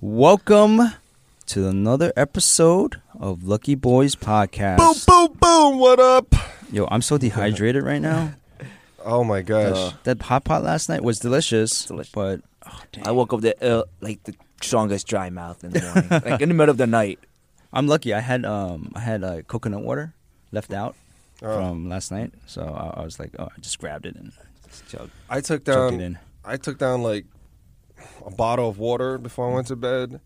Welcome to another episode of Lucky Boys Podcast. Boom, boom, boom. What up? Yo, I'm so dehydrated right now. Oh my gosh. That hot pot last night was delicious, Delicious. but oh, dang. I woke up the uh, like the strongest dry mouth in the morning, like in the middle of the night. I'm lucky. I had um I had uh, coconut water left out Oh. from last night, so I, I was like, oh, I just grabbed it and just chugged, I took chugged it down in. I took down like a bottle of water before I went to bed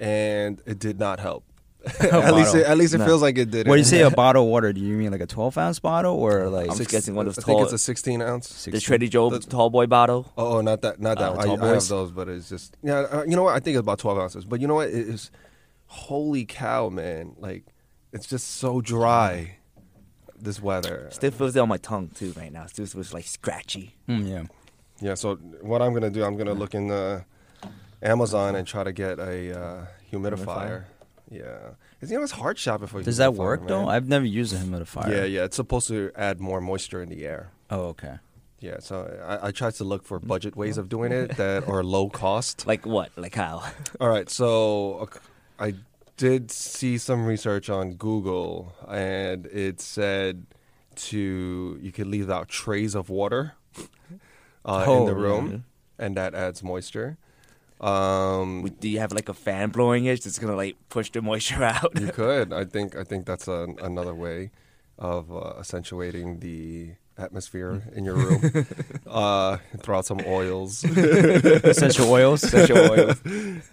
and it did not help. at least it, at least it No. feels like it did. When you say a bottle of water, do you mean like a 12 ounce bottle or like I'm just guessing one of I those think tall- it's a 16 ounce. The 16? Trader Joe's tall boy bottle. Oh, oh, not that, not that. Uh, one. Tall I, I have Boys? those, but it's just yeah. Uh, you know what? I think it's about 12 ounces. But you know what? It is. Holy cow, man! Like, it's just so dry. This weather. Still feels it on my tongue too right now. Still feels like scratchy. Mm, yeah. Yeah. So what I'm gonna do? I'm gonna look in the Amazon and try to get a uh, humidifier. Yeah. 'Cause, you know it's hard shopping for. a Does that humidifier, work though? man. I've never used a humidifier. Yeah, yeah. It's supposed to add more moisture in the air. Oh, okay. Yeah. So I, I tried to look for budget ways of doing it that are low cost. Like what? Like how? All right, so uh, I did see some research on Google, and it said to you could leave out trays of water uh, in Oh, the yeah. room, and that adds moisture. Um, Do you have like a fan blowing it? that's gonna like push the moisture out. you could. I think. I think that's a, another way of uh, accentuating the atmosphere in your room. uh, throw out some oils. Essential oils. Essential oils.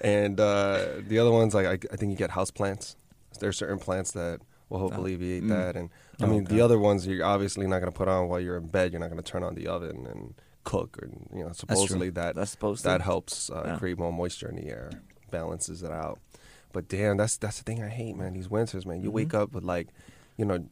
and uh, the other ones, like I, I think you get house plants. There's certain plants that will help Oh. alleviate Mm. that, and I Oh, mean okay. the other ones you're obviously not going to put on while you're in bed. You're not going to turn on the oven and cook, or you know supposedly that That's supposed to. that helps uh, Yeah. create more moisture in the air, balances it out. But damn, that's that's the thing I hate, man. These winters, man. You Mhm. wake up with like, you know,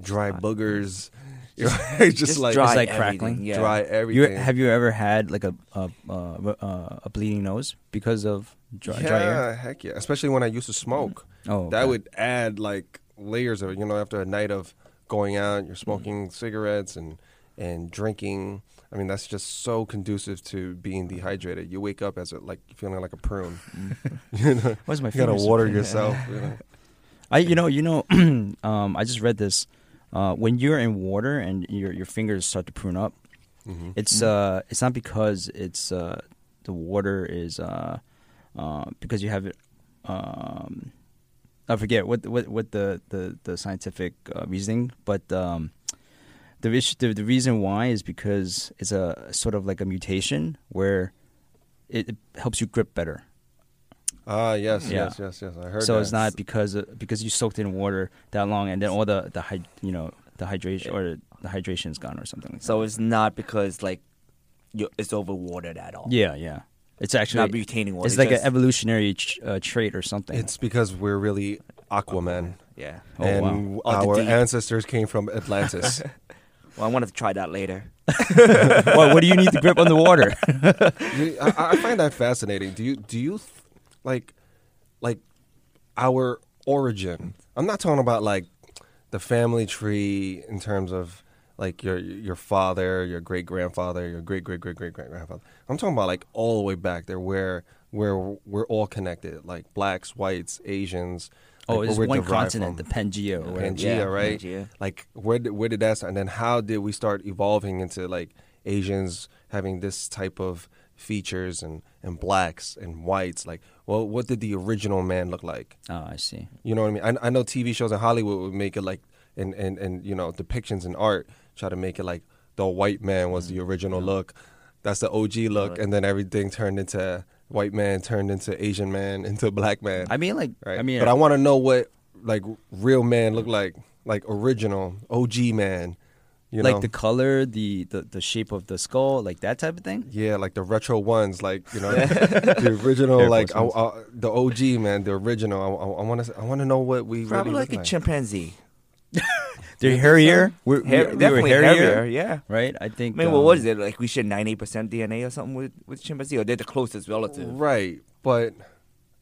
dry Hot. boogers. You're just, Just like dry It's like crackling. Yeah. dry You, everything. have you ever had like a a, uh, uh, a bleeding nose because of dry, yeah, dry air? heck yeah. Especially when I used to smoke. Oh, that okay. would add like layers of you know after a night of going out you're smoking cigarettes and and drinking i mean that's just so conducive to being dehydrated you wake up as a, like feeling like a prune you know What's my you gotta water yourself you know? I you know you know um, I just read this. Uh, when you're in water and your your fingers start to prune up, Mhm. it's uh it's not because it's uh the water is uh uh because you have it um I forget what what what the the the scientific uh, reasoning, but um the, issue, the the reason why is because it's a sort of like a mutation where it, it helps you grip better. ah yes Yeah. yes yes yes i heard so that. it's not because of, because you soaked in water that long and then all the the hy- you know the hydration or the hydration's gone or something like So it's not because like you it's overwatered at all. yeah yeah it's actually not retaining water. it's like just, an evolutionary ch- uh, trait or something it's because we're really aquaman yeah. Oh, and wow. Oh, our deep. ancestors came from atlantis Well, I wanted to try that later. well, what do you need to grip on the water You- I, I find that fascinating. Do you do you th- like like our origin? I'm not talking about like the family tree in terms of like your your father, your great grandfather, your great great great great great grandfather. I'm talking about like all the way back there where where we're all connected, like blacks, whites, Asians. Oh like, it's one continent from. the pangea or whatever. Pangea, Yeah, right? Pangea. Like where did, where did that start? And then how did we start evolving into like Asians having this type of features and and blacks and whites? Like, well, what did the original man look like? oh i see You know what I mean? I, I know TV shows in Hollywood would make it like and and and you know depictions in art try to make it like the white man was the mm-hmm. original look. That's the OG look, Look. and then everything turned into white man, turned into Asian man, into black man. i mean like right? i mean but I uh, want to know what like real man look like, like original OG man. You like know? the color the, the the shape of the skull like that type of thing yeah, like the retro ones, like you know, the original, Air like I, I, the OG man, the original. I want to, I want to know what we Probably really like a chimpanzee. They're hairier we're, Hair, we- we were definitely hairier, hairier. Yeah. right i think I mean, what um, was it? Like we share ninety eight percent DNA or something with with chimpanzee, or they're the closest relative. Right, but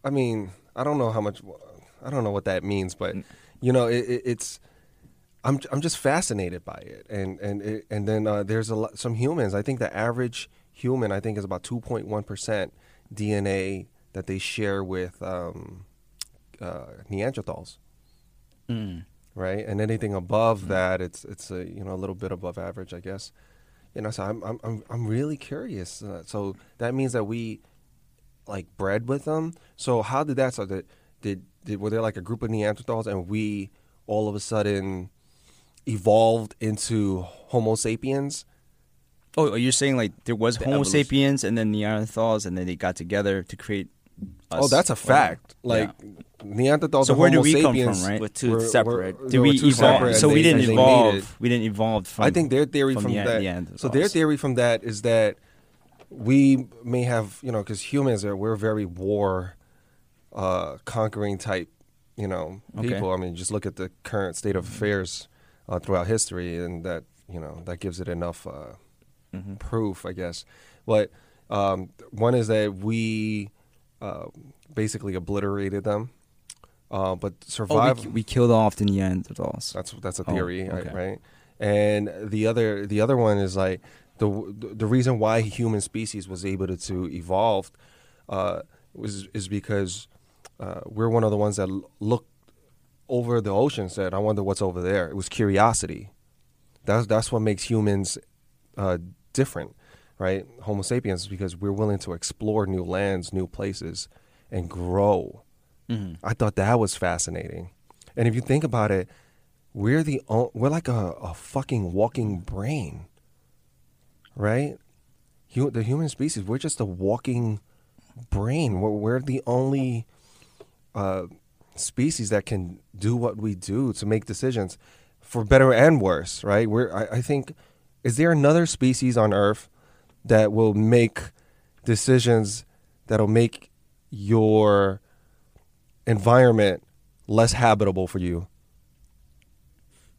I mean, I don't know how much. I don't know what that means, but you know, it, it, it's. I'm I'm just fascinated by it, and and it, and then uh, there's a lot, some humans. I think the average human, I think, is about 2.1 percent DNA that they share with um, uh, Neanderthals, Mm. Right? And anything above that, it's it's a you know a little bit above average, I guess. You know, so I'm I'm I'm, I'm really curious. Uh, so that means that we like bred with them. So how did that? start? that did did were there like a group of Neanderthals and we all of a sudden evolved into Homo sapiens? Oh, you're saying like there was The Homo evolution. sapiens and then Neanderthals, and then they got together to create. Oh, that's a fact. Yeah. Like Neanderthals So and where do Homo we come sapiens from, right? We're two were- separate. were- Did we two evolve? separate So we didn't evolve. We didn't evolve from. I think their theory from from, the- that. Neanderthals. So their theory from that is that we may have, you know, because humans are we're very war uh, conquering type, you know, Okay. people. I mean, just look at the current state of affairs uh, throughout history, and that you know that gives it enough uh, Mhm. proof, I guess. But um, one is that we uh, basically obliterated them, uh, but Oh, survive. we, we killed off the Neanderthals. That's that's a Oh, theory, right- okay. right? And the other the other one is like the the reason why human species was able to, to evolve uh, was is because uh, we're one of the ones that l- looked over the ocean and said, "I wonder what's over there." It was curiosity. That's that's what makes humans uh, different, right? Homo sapiens, is because we're willing to explore new lands, new places, and grow. Mhm. I thought that was fascinating. And if you think about it, we're the o- we're like a, a fucking walking brain, right? Hu- the human species, we're just a walking brain. We're, we're the only uh, species that can do what we do to make decisions, for better and worse, right? We're I, I think is there another species on Earth that will make decisions that'll make your environment less habitable for you.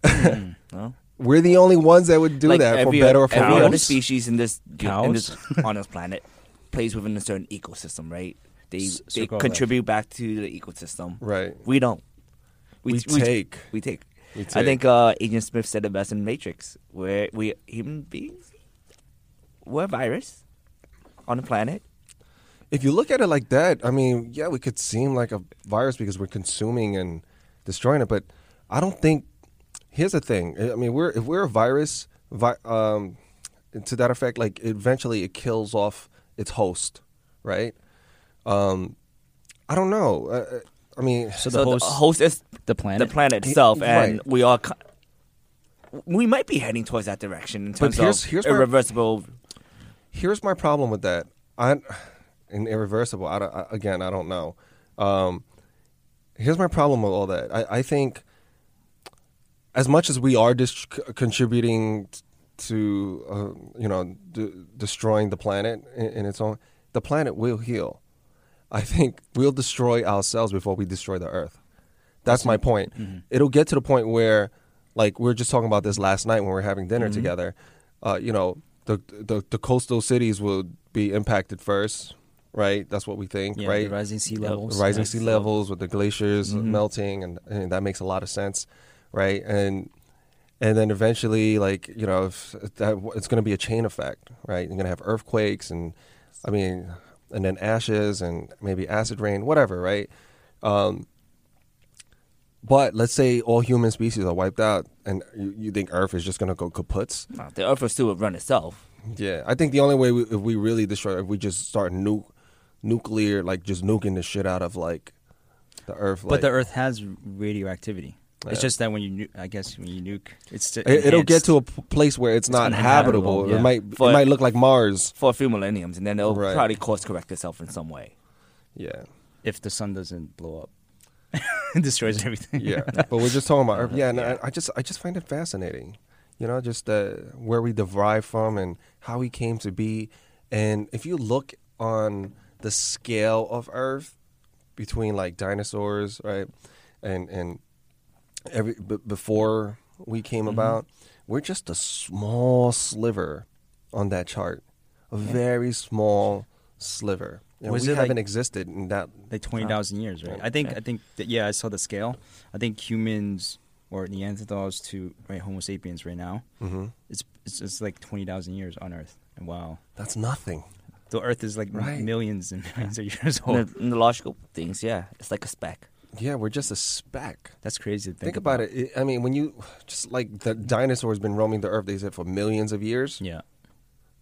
Mm. No? We're the only ones that would do Like that for every, better or for worse. every other species in this in this on this planet plays within a certain ecosystem, right? They S- they circle of contribute back to the ecosystem. Right. We don't. We, take. We take. We I think uh, Agent Smith said it best in Matrix, where we human beings, we're a virus on the planet. if you look at it like that, I mean, yeah, we could seem like a virus because we're consuming and destroying it, but I don't think. Here's the thing. I mean, we're if we're a virus, vi- um, to that effect, like eventually it kills off its host, right? Um, I don't know. Uh, I mean, So So the the host, host is the planet. the planet itself, Right. and we are. co- We might be heading towards that direction in But terms here's- of here's my- irreversible. Here's my problem with that. I, in irreversible. I, I, again, I don't know. Um, here's my problem with all that. I, I think, as much as we are dis- contributing t- to, uh, you know, d- destroying the planet in, in its own, the planet will heal. I think we'll destroy ourselves before we destroy the Earth. That's my point. It'll get to the point where, like we were just talking about this last night when we are having dinner together. Uh, you know, the, the the coastal cities will be impacted first, right? That's what we think, yeah, right? the rising sea levels. The rising Yes. sea levels with the glaciers Mhm. melting, and, and that makes a lot of sense, right? And and then eventually, like you know, if that it's going to be a chain effect, right? You're going to have earthquakes, and I mean, and then ashes, and maybe acid rain, whatever, right? Um, but let's say all human species are wiped out, and you, you think Earth is just going to go kaputs? No, the Earth will still run itself. Yeah, I think the only way we, if we really destroy, if we just start nuke, nuclear, like just nuking the shit out of like the Earth. But the Earth has radioactivity. It's just that when you, nu- I guess, when you nuke, it's it, it'll get to a p- place where it's, not habitable. yeah. It might For- it might look like Mars. for a few millenniums, and then it'll Right. probably course correct itself in some way. Yeah, if the sun doesn't blow up. It destroys everything. yeah. but we're just talking about Earth. Yeah, and Yeah. I, I just I just find it fascinating. You know, just uh, where we derive from and how we came to be. And if you look on the scale of Earth between like dinosaurs, right, and and every b- before we came about, we're just a small sliver on that chart, a very small sliver. You know, Was we it like- haven't existed in that. like twenty thousand years, right? I think Yeah. I think that, yeah, I saw the scale. I think humans or Neanderthals to right Homo sapiens right now, hmm it's it's, it's like twenty thousand years on Earth. And wow, That's nothing. the Earth is like Right. millions and millions of years In old. the, in the logical things, yeah, it's like a speck. Yeah, we're just a speck. That's crazy to think, Think, about, it. it. I mean, when you just like the dinosaurs been roaming the earth, they said for millions of years, Yeah,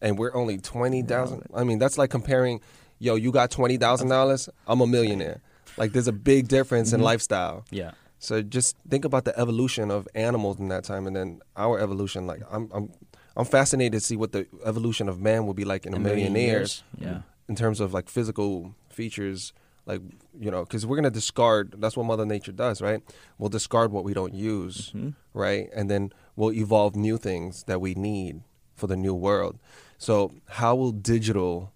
and we're only twenty thousand. I mean, that's like comparing, yo, you got twenty thousand dollars, I'm a millionaire. Like, there's a big difference in Mhm. lifestyle. yeah. So just think about the evolution of animals in that time, and then our evolution. Like, I'm, I'm, I'm fascinated to see what the evolution of man will be like in a, million, years. Yeah. in terms of like physical features like you know because we're gonna discard that's what mother nature does right we'll discard what we don't use hmm right and then we'll evolve new things that we need for the new world so how will digital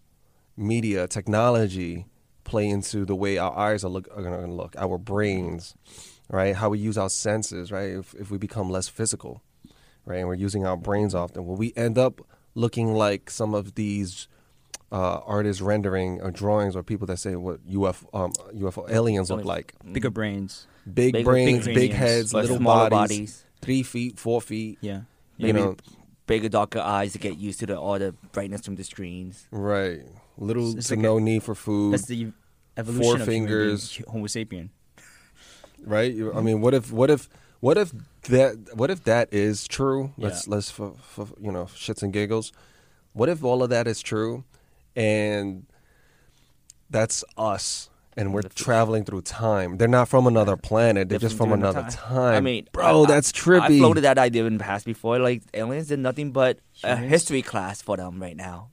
media technology play into the way our eyes are, look, are gonna look our brains right how we use our senses right if, if we become less physical right and we're using our brains often will we end up looking like some of these uh, artists rendering or drawings or people that say what UFO, um, UFO aliens look like. Bigger brains. Big Big- brains, big big, heads, little bodies, bodies, three feet, four feet. Yeah. You maybe know, bigger, darker eyes to get used to the all the brightness from the screens. right? Little It's to like no need for food, That's the evolution of human being, fingers. Homo sapien. right? I mean, what if, what if, what if that, what if that is true? Let's Yeah. let's for, for you know shits and giggles. What if all of that is true, and that's us, and we're traveling through time? They're not from another planet. They're just from Different another time. time. I mean, bro, I- that's trippy. I floated that idea in the past before. Like aliens did nothing but a history class for them right now.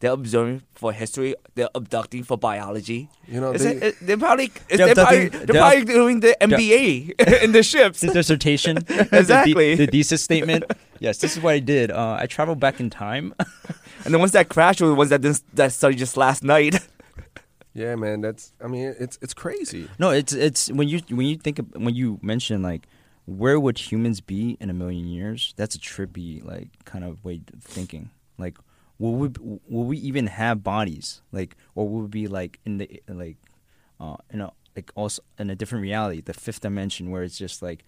They're observing for history. They're abducting for biology. You know, they- it- it- they're probably They're they're, probably, they're they're- probably doing the MBA in the ships. The dissertation. the the, Exactly. The, thesis statement. Yes, this is what I did. Uh, I traveled back in time. And the ones that crashed were the ones that didn't, that studied just last night. Yeah, man, that's. I mean, it's it's crazy. No, it's it's when you when you think of, when you mention like where would humans be in a million years? That's a trippy like kind of way of thinking. Like, will we will we even have bodies? Like, or will we be like in the like uh in a like also in a different reality, the fifth dimension, where it's just like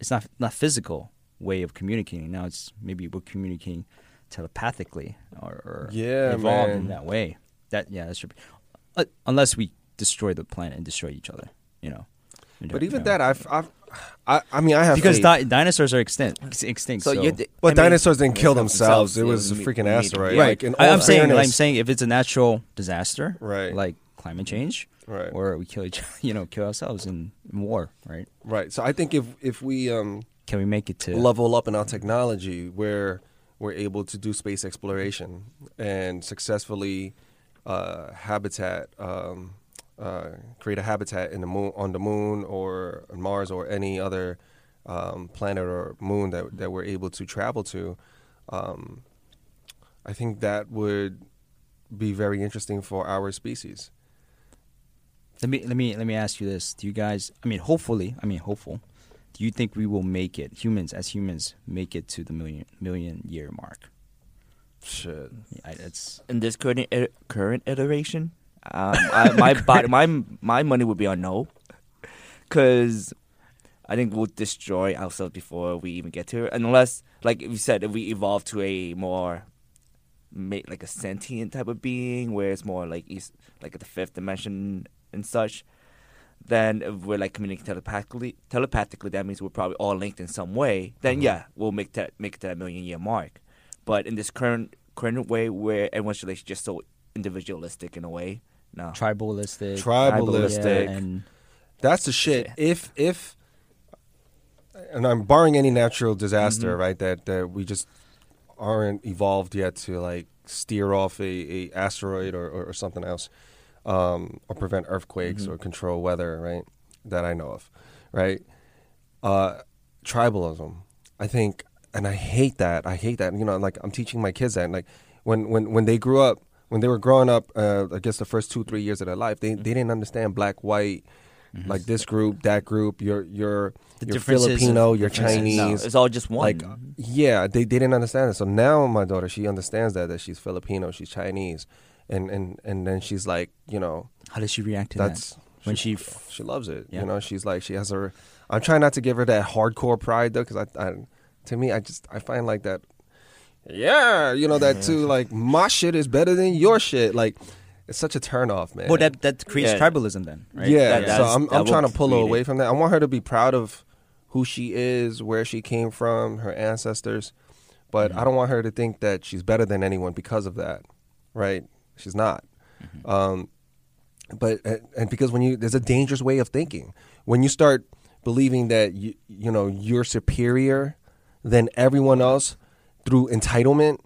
it's not not physical way of communicating. Now it's maybe we're communicating telepathically or, or Yeah, evolved man. in that way. That yeah, that's trippy. Uh, unless we destroy the planet and destroy each other, you know. But You even know. that, I've, I've I, I mean, I have because di- dinosaurs are extinct. Extinct. So, So, you, th- but I mean, dinosaurs didn't kill themselves. It was a freaking me- asteroid. yeah. right. Like I, all am saying, fairness- I'm saying, if it's a natural disaster, Right. like climate change, Right. or we kill each, you know, kill ourselves in, in war, right? right. So I think if if we um, Can we make it to level up in our technology, where we're able to do space exploration and successfully uh, habitat, um, uh, create a habitat in the moon, on the moon, or Mars, or any other um, planet or moon that that we're able to travel to. Um, I think that would be very interesting for our species. Let me let me let me ask you this: Do you guys? I mean, hopefully, I mean, hopeful. Do you think we will make it? Humans, as humans, make it to the million million year mark? Shit. Yeah, it's in this current current iteration, um, I, my body, my my money would be on no, because I think we'll destroy ourselves before we even get to it. Unless, like you said, if we evolve to a more like a sentient type of being, where it's more like east, like the fifth dimension and such. Then if we're like communicating telepathically, telepathically, that means we're probably all linked in some way. Then Mhm. yeah, we'll make that make that million year mark. But in this current current way, where everyone's relationship just so individualistic in a way, no. tribalistic, Tribalistic. yeah, and That's the shit. Yeah. If if and I'm barring any natural disaster, Mhm. right? That that we just aren't evolved yet to like steer off a, a asteroid or, or, or something else, um, or prevent earthquakes Mhm. or control weather, right? That I know of, right? Uh, tribalism. I think, and I hate that. I hate that. You know, like I'm teaching my kids that. Like when when when they grew up, when they were growing up, uh, I guess the first two three years of their life, they they didn't understand black white. Mhm. Like this group, that group, you're you're you're Filipino, you're. Chinese. No, it's all just one. like yeah, they, they didn't understand it. So now my daughter, she understands that that she's Filipino, she's Chinese, and and and then she's like, you know, how does she react to that's that when she? f- she loves it. Yeah. You know, she's like she has her. I'm trying not to give her that hardcore pride though, because I, I, to me, I just I find like that. Yeah, you know that too. Like my shit is better than your shit. Like it's such a turnoff, man. Well, that that creates Yeah. tribalism then, right? yeah, That- so that's- I'm that I'm trying to pull her breed away it. from that. I want her to be proud of who she is, where she came from, her ancestors. But Mm-hmm. I don't want her to think that she's better than anyone because of that, right? She's not. Mm-hmm. Um, but and- and because when you there's a dangerous way of thinking when you start believing that you you know you're superior than everyone else through entitlement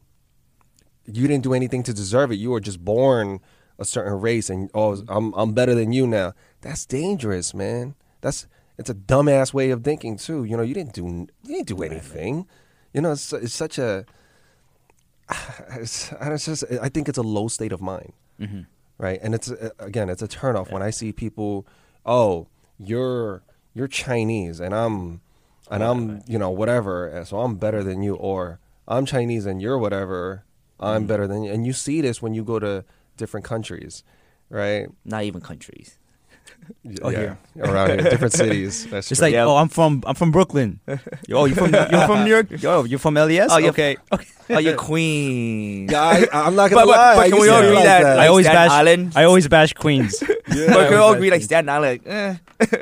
you didn't do anything to deserve it. You were just born a certain race and oh I'm I'm better than you now. That's dangerous man. That's it's a dumbass way of thinking too. You know you didn't do you didn't do anything. You know it's, it's such a it's, it's just I think it's a low state of mind. Mm-hmm. right? And it's uh, again, it's a turnoff. When I see people, oh, you're you're Chinese and I'm and I'm you know whatever, so I'm better than you, or I'm Chinese and you're whatever, I'm better than you, and you see this when you go to different countries, right? Not even countries. Oh, yeah, here. around here, different cities. That's It's true. like, Yeah. oh, I'm from I'm from Brooklyn. oh, you from you're from New York? Yo, you from LES? Oh, you're- okay. Okay. Oh, you're Queen. yeah, I, I'm not gonna But- but- lie. but I can we all agree like that, that. I always Staten bash Island? I always bash Queens. Yeah, but can we all always agree like Staten Island? Eh.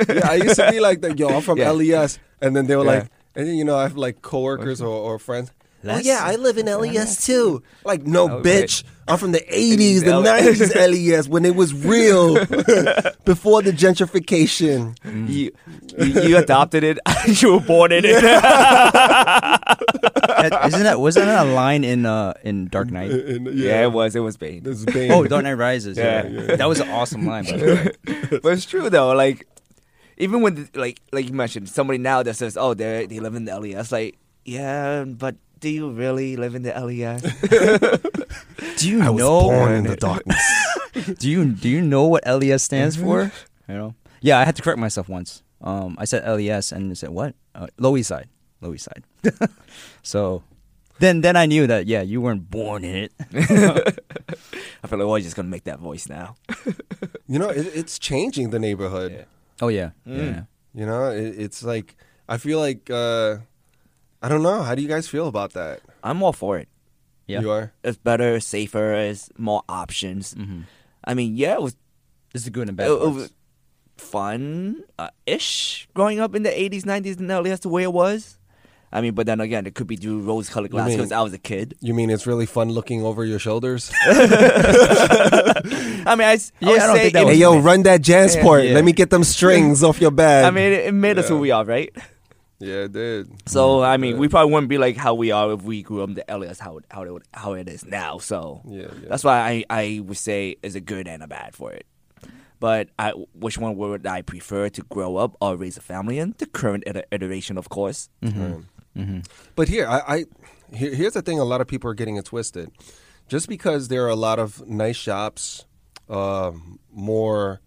yeah, I used to be like that. Yo, I'm from Yeah. LES, and then they were Yeah. like, and then you know, I have like coworkers or, or friends. Oh yeah, I live in LES too. Like, no, Okay. bitch, I'm from the '80s, the '90s LES when it was real, before the gentrification. You, you you adopted it. you were born in it. That- Isn't that wasn't that a line in uh in Dark Knight? And, yeah. it was. It was Bane. This is Bane. Oh, Dark Knight Rises. Yeah, Yeah. that was an awesome line. By the way. but it's true though. Like even when the, like like you mentioned, somebody now that says, "Oh, they they live in the LES," like yeah, but do you really live in the LES? Do you I was know? born in the darkness. Do you do you know what LES stands for? You know? Yeah, I had to correct myself once. Um, I said LES and I said what? Uh, Low East Side. Low East Side. so then then I knew that yeah, you weren't born in it. I feel like we're just gonna make that voice now. you know, it, it's changing the neighborhood. Yeah. Oh yeah. Mm. Yeah. You know, it, it's like I feel like uh, I don't know. How do you guys feel about that? I'm all for it. Yeah. You are. It's better, safer, it's more options. Mm-hmm. I mean, yeah, it was This is good and bad. it parts. was fun uh, ish growing up in the 80s, 90s and LA. That's the way it was. I mean, but then again, it could be through rose colored glasses because I was a kid. You mean it's really fun looking over your shoulders? I mean, I, s- I Yeah, would I don't say think that it- was- hey, yo, run that Jansport. Yeah. Let me get them strings off your bag. I mean, it, it made us who we are, right? Yeah, it did. So I mean, Yeah. we probably wouldn't be like how we are if we grew up in the LA as how it- how it, how it is now. So Yeah, yeah. that's why I I would say is a good and a bad for it. But I, which one would I prefer to grow up or raise a family in? The current iteration, of course. Right. Mm-hmm. But here, I, I here, here's the thing: a lot of people are getting it twisted. Just because there are a lot of nice shops, um, more,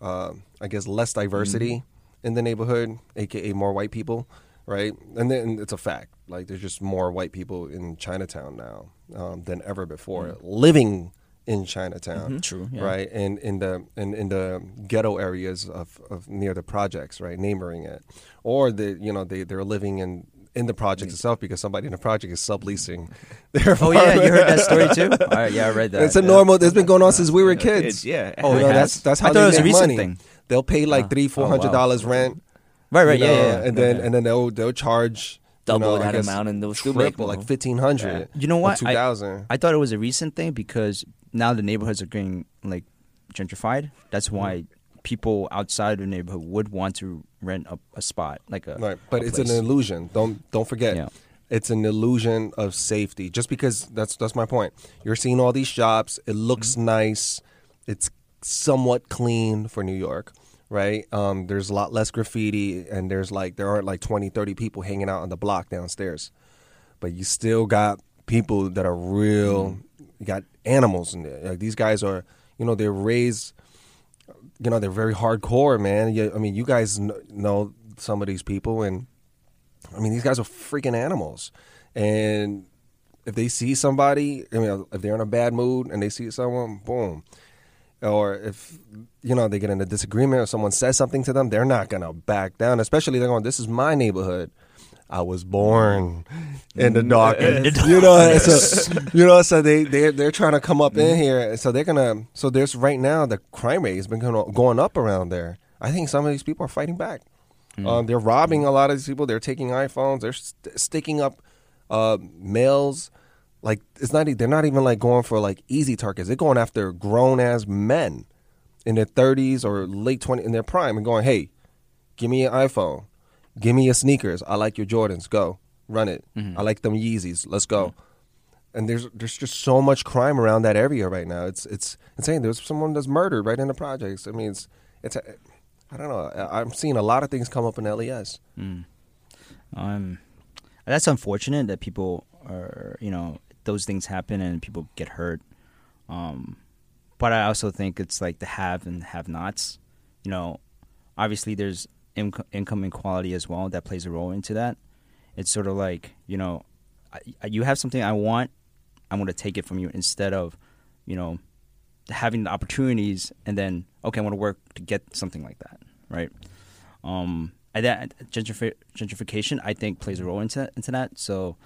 uh, I guess, less diversity in the neighborhood, aka more white people, right? And then it's a fact. Like there's just more white people in Chinatown now um, than ever before, mm. living in Chinatown. Mm-hmm. True. Yeah. right? And in the in, in the ghetto areas of, of near the projects, right? Neighboring it, or the you know they they're living in in the project mm. itself because somebody in the project is subleasing. Their Oh yeah, you heard that story too. All right, yeah, I read that. It's a Yeah. normal. It's been going on since we were kids. yeah. Oh, you it know, has? that's that's how I thought it was a recent money. thing. They'll pay like three four Oh, hundred wow. dollars rent, Right, right, you yeah, know, yeah, yeah. and then Okay. and then they'll they'll charge you double know, I that guess amount, and they'll still make triple like fifteen hundred. You know what? Two thousand. I. I thought it was a recent thing because now the neighborhoods are getting like gentrified. That's why people outside of the neighborhood would want to rent a, a spot, like a Right, but a it's an illusion. Don't don't forget. Yeah. It's an illusion of safety. Just because that's that's my point. You're seeing all these shops. It looks Mm-hmm. nice. It's somewhat clean for New York, right? Um, there's a lot less graffiti, and there's like there aren't like 20, 30 people hanging out on the block downstairs. But you still got people that are real. Mm-hmm. You got animals in there. Like these guys are, you know, they're raised you know they're very hardcore, man. You, I mean, you guys know some of these people, and I mean, these guys are freaking animals. And if they see somebody, I mean, if they're in a bad mood and they see someone, boom. Or if you know they get in a disagreement or someone says something to them, they're not gonna back down. Especially they're going, "This is my neighborhood. I was born in the Mm, dark. you know, so you know, so they they they're trying to come up in here. So they're gonna. So there's right now the crime rate has been going going up around there. I think some of these people are fighting back. Um, they're robbing a lot of these people. They're taking iPhones. They're st- sticking up uh, males. Like it's not. They're not even like going for like easy targets. They're going after grown ass men in their 30s or late 20s in their prime and going, "Hey, give me an iPhone. Give me your sneakers. I like your Jordans. Go run it. Mm-hmm. I like them Yeezys. Let's go." Mm-hmm. And there's there's just so much crime around that area right now. It's it's insane. There's someone that's murdered right in the projects. I mean, it's it's. Uh, I don't know. I'm seeing a lot of things come up in LES. Mm. Um, that's unfortunate that people are, you know, those things happen and people get hurt. Um, but I also think it's like the have and have-nots. You know, obviously there's inco- income inequality as well that plays a role into that. It's sort of like, you know, I, you have something I want, I'm going to take it from you instead of, you know, having the opportunities and then okay, I want to work to get something like that, right? Um, and that gentrifi- gentrification, I think, plays a role into into that. So,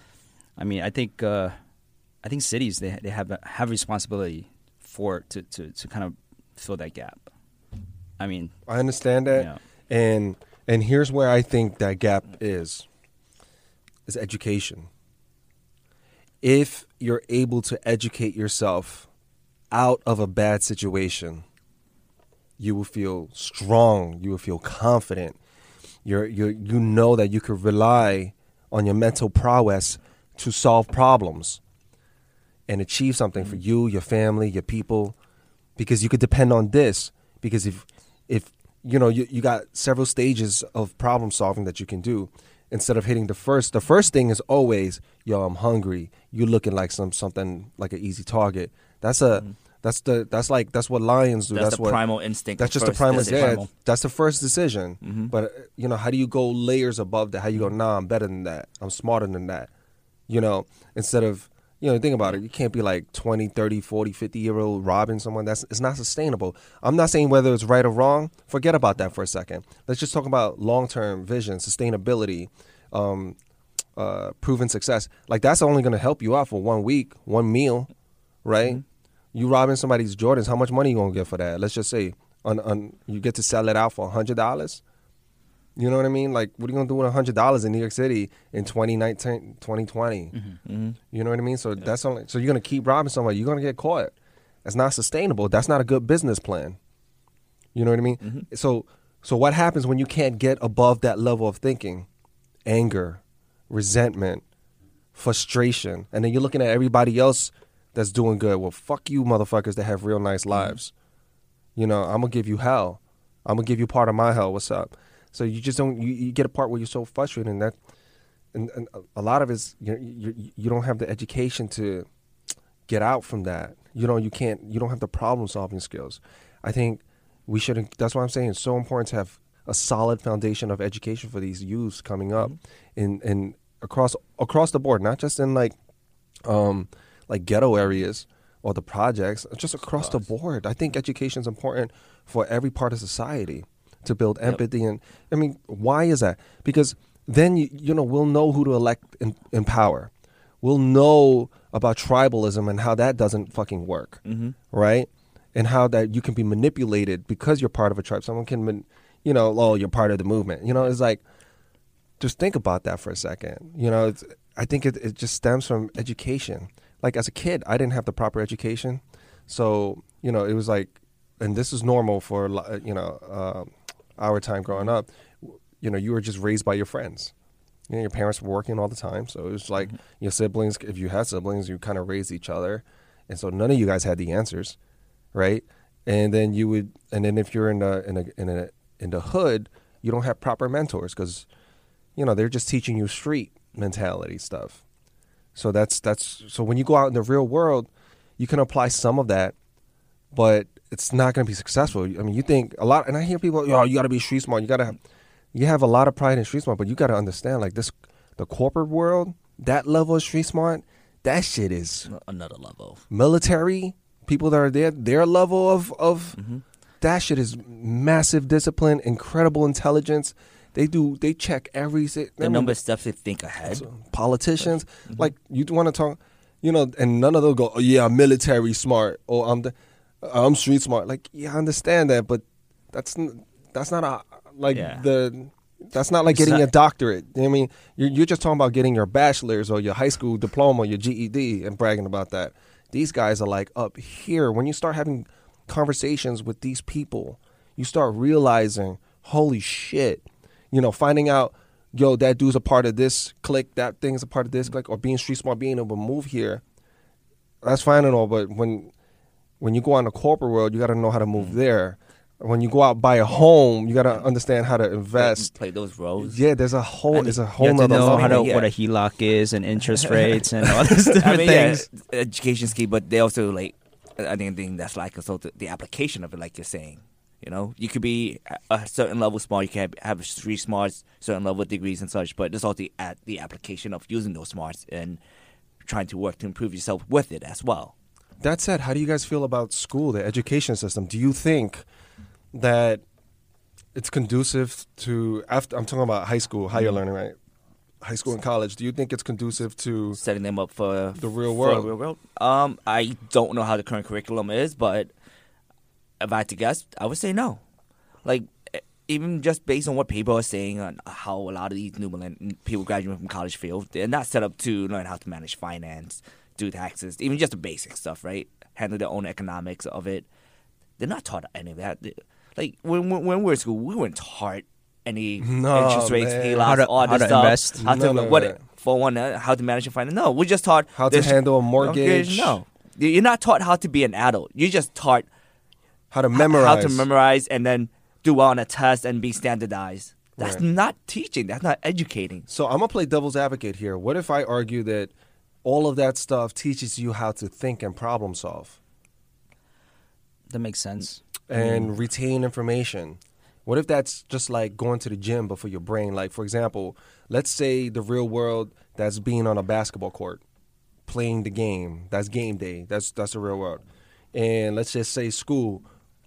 I mean, I think uh, I think cities they they have a, have responsibility for to, to to kind of fill that gap. I mean, I understand that, Yeah. and and here's where I think that gap is: is education. If you're able to educate yourself out of a bad situation, you will feel strong. You will feel confident. You're you you know that you could rely on your mental prowess to solve problems and achieve something for mm-hmm. you, your family, your people, because you could depend on this. Because if if you know you, you got several stages of problem solving that you can do instead of hitting the first the first thing is always yo i'm hungry you looking like some something like an easy target that's a mm-hmm. that's the that's like that's what lions do That's, that's, the what primal instinct. that's just the primal decision. yeah, Primal. that's the first decision Mhm. but you know how do you go layers above that how you go mm-hmm. nah i'm better than that i'm smarter than that you know instead of you know think about it you can't be like 20 30 40 50 year old robbing someone. That's it's not sustainable. I'm not saying whether it's right or wrong. Forget about that for a second. Let's just talk about long-term vision sustainability um, uh, proven success. Like that's only going to help you out for one week one meal right? You robbing somebody's jordans how much money you going to get for that? Let's just say on, on you get to sell it out for a hundred dollars you know what I mean? Like, what are you gonna do with hundred dollars in New York City in 2019, 2020? Mhm. You know what I mean? So that's only so you're gonna keep robbing somebody. You're gonna get caught. That's not sustainable. That's not a good business plan. You know what I mean? Mhm. So so what happens when you can't get above that level of thinking? Anger, resentment, frustration, and then you're looking at everybody else that's doing good. Well, fuck you, motherfuckers that have real nice lives. You know, I'm gonna give you hell. I'm gonna give you part of my hell. What's up? So you just don't. You, you get a part where you're so frustrated, and that, and, and a- lot of it's you, you you don't have the education to get out from that. You know, you can't. You don't have the problem solving skills. I think we should. That's why I'm saying it's so important to have a solid foundation of education for these youths coming up, in in across across the board, not just in like, um, like ghetto areas or the projects, just across the board. I think education is important for every part of society to build empathy and I mean, why is that? Because then you you know we'll know who to elect in, in power. We'll know about tribalism and how that doesn't fucking work, Mhm. right? And how that you can be manipulated because you're part of a tribe. Someone can, man, you know, oh, you're part of the movement. You know, it's like just think about that for a second. You know, it's, I think it, it just stems from education. Like as a kid, I didn't have the proper education, so you know, it was like, and this is normal for you know um our time growing up. You know, you were just raised by your friends. You know, your parents were working all the time, so it was like mm-hmm. your siblings. If you had siblings, you kind of raised each other, and so none of you guys had the answers, right? And then you would, and then if you're in a in a in a in the hood, you don't have proper mentors because you know they're just teaching you street mentality stuff so that's that's so when you go out in the real world you can apply some of that but it's not going to be successful i mean you think a lot and i hear people oh you got to be street smart you got to have you have a lot of pride in street smart but you got to understand like this the corporate world that level of street smart that shit is Another level. military people that are there their level of of Mm-hmm. that shit is massive discipline incredible intelligence They do. They check every. si- I The mean, number of steps they think ahead. politicians like you want to talk you know and none of them go oh, yeah i'm military smart or i'm the, i'm street smart like yeah i understand that but that's n- that's not a like Yeah. the that's not like It's getting not- a doctorate You know what i mean you're, you're just talking about getting your bachelor's or your high school diploma your ged and bragging about that these guys are like up here when you start having conversations with these people you start realizing holy shit you know finding out yo, that dude's a part of this clique, that thing's a part of this clique, or being street smart, being able to move here, that's fine and all. But when when you go out in the corporate world, you got to know how to move mm. there. When you go out buy a home, you got to understand how to invest. Play those roles. Yeah, there's a whole, mean, there's a You whole have to know how to, Yeah. what a HELOC is and interest rates and all these different I mean, yeah, things. education's key, but they also like. I think, think that's like also the, the application of it, like you're saying. You know, you could be a- a certain level smart, you can have, have street smarts, certain level degrees and such, but there's also the, at the application of using those smarts and trying to work to improve yourself with it as well. That said, how do you guys feel about school, the education system? Do you think that it's conducive to after I'm talking about high school, higher learning, right? High school and college. Do you think it's conducive to setting them up for The real world. real world. Um, I don't know how the current curriculum is, but if I had to guess, I would say no. Like even just based on what people are saying on how a lot of these new people graduating from college feel, they're not set up to learn how to manage finance, do taxes, even just the basic stuff, right? Handle their own economics of it. They're not taught any of that. Like when when, when we were in school, we weren't taught any No, interest rates, man. HELOCs, How to- all how this to stuff. invest. How to None of what for one, uh, how to manage your finance. No, we just taught how to handle a mortgage, No, You- you're not taught how to be an adult. You're just taught how to memorize, how to memorize and then do well on a test and be standardized. That's Right. not teaching. That's not educating. So I'm gonna play devil's advocate here. What if I argue that all of that stuff teaches you how to think and problem solve That makes sense. and retain information? What if that's just like going to the gym but for your brain? Like for example, let's say the real world that's being on a basketball court, playing the game. That's game day. That's that's the real world. And let's just say school,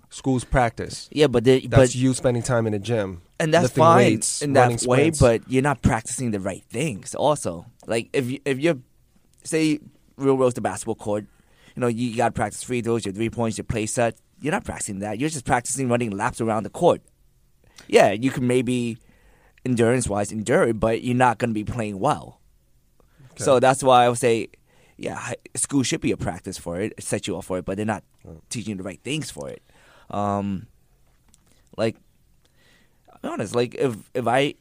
school's practice. Yeah, but the, That's but you spending time in the gym. and that's fine weights, in that way. sprints. But you're not practicing the right things. Also, like if you, if you're say real world's the basketball court, you know you got to practice free throws, your three points, your play set. You're not practicing that. You're just practicing running laps around the court. Yeah, you can maybe endurance wise endure it, but you're not going to be playing well. So that's why I would say, yeah, school should be a practice for it, set you up for it, but they're not teaching you the right things for it. Um, like, I'll be honest, like if if I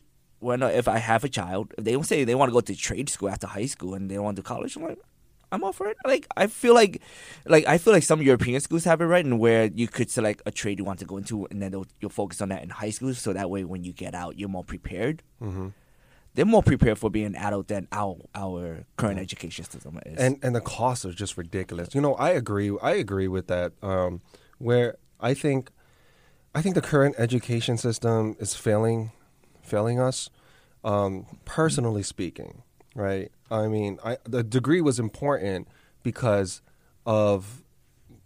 when if I have a child, if they don't say they want to go to trade school after high school and they don't want to college, I'm like, I'm all for it. Like I feel like, like I feel like some European schools have it right, and where you could select a trade you want to go into, and then they'll, you'll focus on that in high school, so that way when you get out, you're more prepared. hmm They're more prepared for being an adult than our our current education system is. and and the costs are just ridiculous. You know, I agree. I agree with that. Um, where I think, I think the current education system is failing, failing us. Um, personally speaking, right? I mean, I, the degree was important because of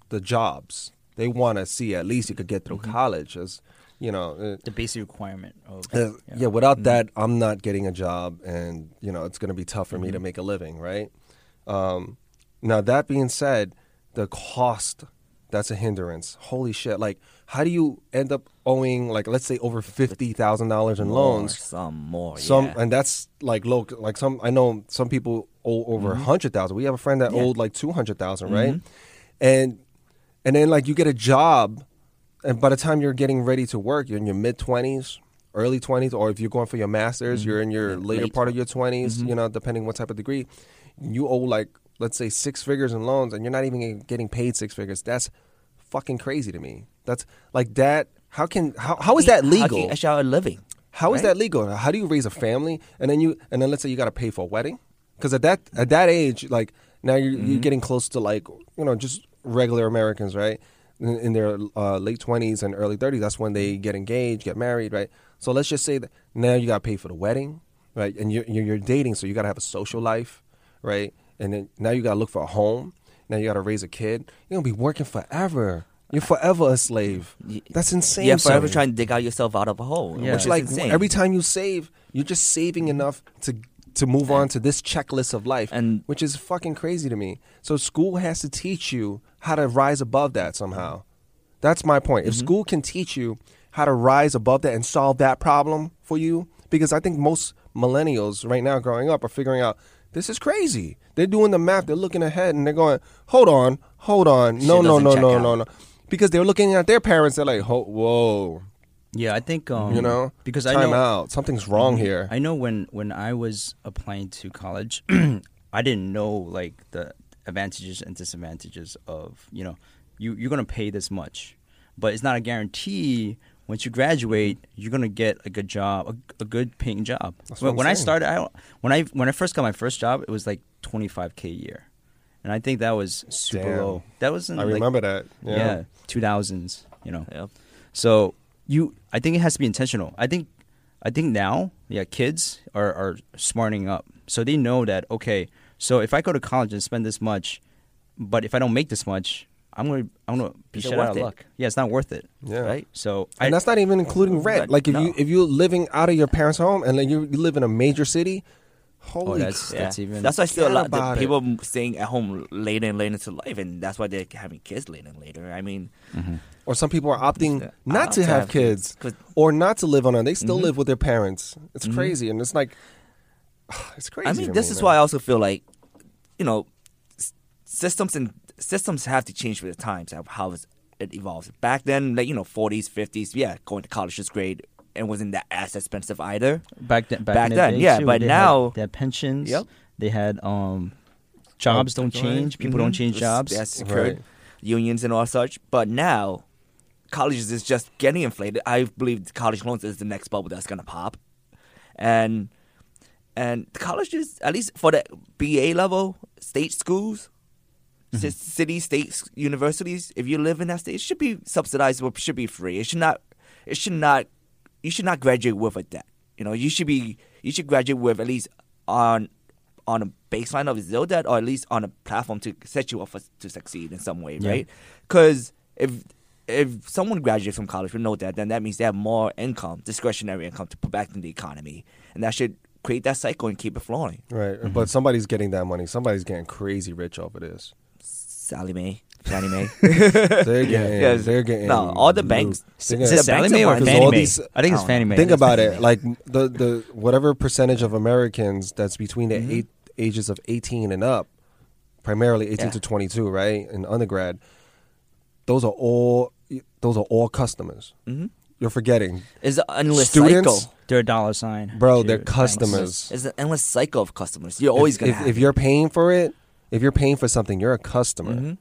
the jobs. They want to see at least you could get through college, as you know. uh, The basic requirement of uh, yeah. without that, I'm not getting a job, and you know it's going to be tough for me to make a living, right? Um, now that being said, the cost that's a hindrance. Holy shit! Like, how do you end up owing like let's say over fifty thousand dollars in More, loans? some more, Some yeah. and that's like low. Like some, I know some people owe over a hundred thousand. We have a friend that Yeah. owed like two hundred right? Mm-hmm. And and then like you get a job, and by the time you're getting ready to work, you're in your mid twenties, early twenties, or if you're going for your masters, mm-hmm. you're in your later late part of your 20s You know, depending what type of degree, you owe like let's say six figures in loans, and you're not even getting paid six figures. That's fucking crazy to me. That's like that. How can how how is that legal? actually a living? How is right? that legal? How do you raise a family and then you and then let's say you got to pay for a wedding? Because at that at that age, like now you're, Mm-hmm. you're getting close to like you know just regular Americans, right? In, in their uh, late twenties and early thirties, that's when they get engaged, get married, right? So let's just say that now you got to pay for the wedding, right? And you're you're, you're dating, so you got to have a social life, right? And then now you got to look for a home. Now you got to raise a kid. You're gonna be working forever. You're forever a slave. That's insane. yeah, forever to trying to dig out yourself out of a hole. Yeah. which It's like insane. every time you save, you're just saving enough to to move on to this checklist of life, and which is fucking crazy to me. So school has to teach you how to rise above that somehow. That's my point. If Mhm. school can teach you how to rise above that and solve that problem for you, because I think most millennials right now growing up are figuring out this is crazy. They're doing the math, they're looking ahead, and they're going, "Hold on, hold on, no, Shit no, doesn't no, no, no, no," because they're looking at their parents. They're like, "Ho- "Whoa, Yeah, I think um, you know, because I time know out. Something's wrong here." I know when when I was applying to college, I didn't know like the advantages and disadvantages of you know you you're gonna pay this much, but it's not a guarantee. Once you graduate, you're gonna get a good job, a, a good paying job. That's when I started, I when I when I first got my first job, it was like 25k a year, and I think that was super Damn. low. That was in I like, remember that. Yeah. yeah, 2000s. You know, Yep. so you, I think it has to be intentional. I think, I think now, yeah, kids are are smarting up, so they know that okay, so if I go to college and spend this much, but if I don't make this much, I'm gonna I'm gonna be Is it shit out worth of it? luck. Yeah, it's not worth it. Yeah. right? So And that's not even including rent. Rent, Like if no. you if you're living out of your parents' home and like you, you live in a major city, holy Oh, that's- crap. Yeah. That's even- That's why still a lot about the it. people staying at home later and later into life, and that's why they're having kids later and later. I mean, or some people are opting Yeah, not opt to to have have kids 'cause- or not to live on it. They still Mhm. live with their parents. It's Mhm. crazy, and it's like it's crazy. I mean, this me, is man. why I also feel like, you know, s- systems and systems have to change with the times of how it evolves. Back then, like you know, 40s, 50s, yeah, going to college is great and wasn't that as expensive either. back then, back, Back in the then, yeah, too, but now- had pensions. Yep. They had um, jobs don't change. People don't Mhm. change jobs. That's secured Right. unions and all such. But now, colleges is just getting inflated. I believe college loans is the next bubble that's gonna pop, and and the colleges, at least for the BA level, state schools, ci- city, state universities, if you live in that state, it should be subsidized or should be free. It should not. It should not. You should not graduate with a debt. You know, you should be. You should graduate with at least on on a baseline of zero debt, or at least on a platform to set you up for, to succeed in some way, Yeah. right? Because if if someone graduates from college with no debt, then that means they have more income, discretionary income, to put back in the economy, and that should create that cycle and keep it flowing. right? Mm-hmm. But somebody's getting that money. Somebody's getting crazy rich off of this. Sallie Mae, Fannie Mae. They're getting. Yes. They're getting. No, all the banks- They're Is it Sallie Mae or market- Fannie Mae? these- I think it's don't Fannie. Mae. Think about Fannie it. Mae. Like the the whatever percentage of Americans that's between the Mhm. eight ages of 18 and up, primarily 18 Yeah. to 22, right, in undergrad. Those are all those are all customers. hmm You're forgetting, It's an endless Students- cycle. They're a dollar sign. bro. They're customers. It's an endless cycle of customers. You're always if, gonna if, have. if you're paying for it, if you're paying for something, you're a customer. Mhm.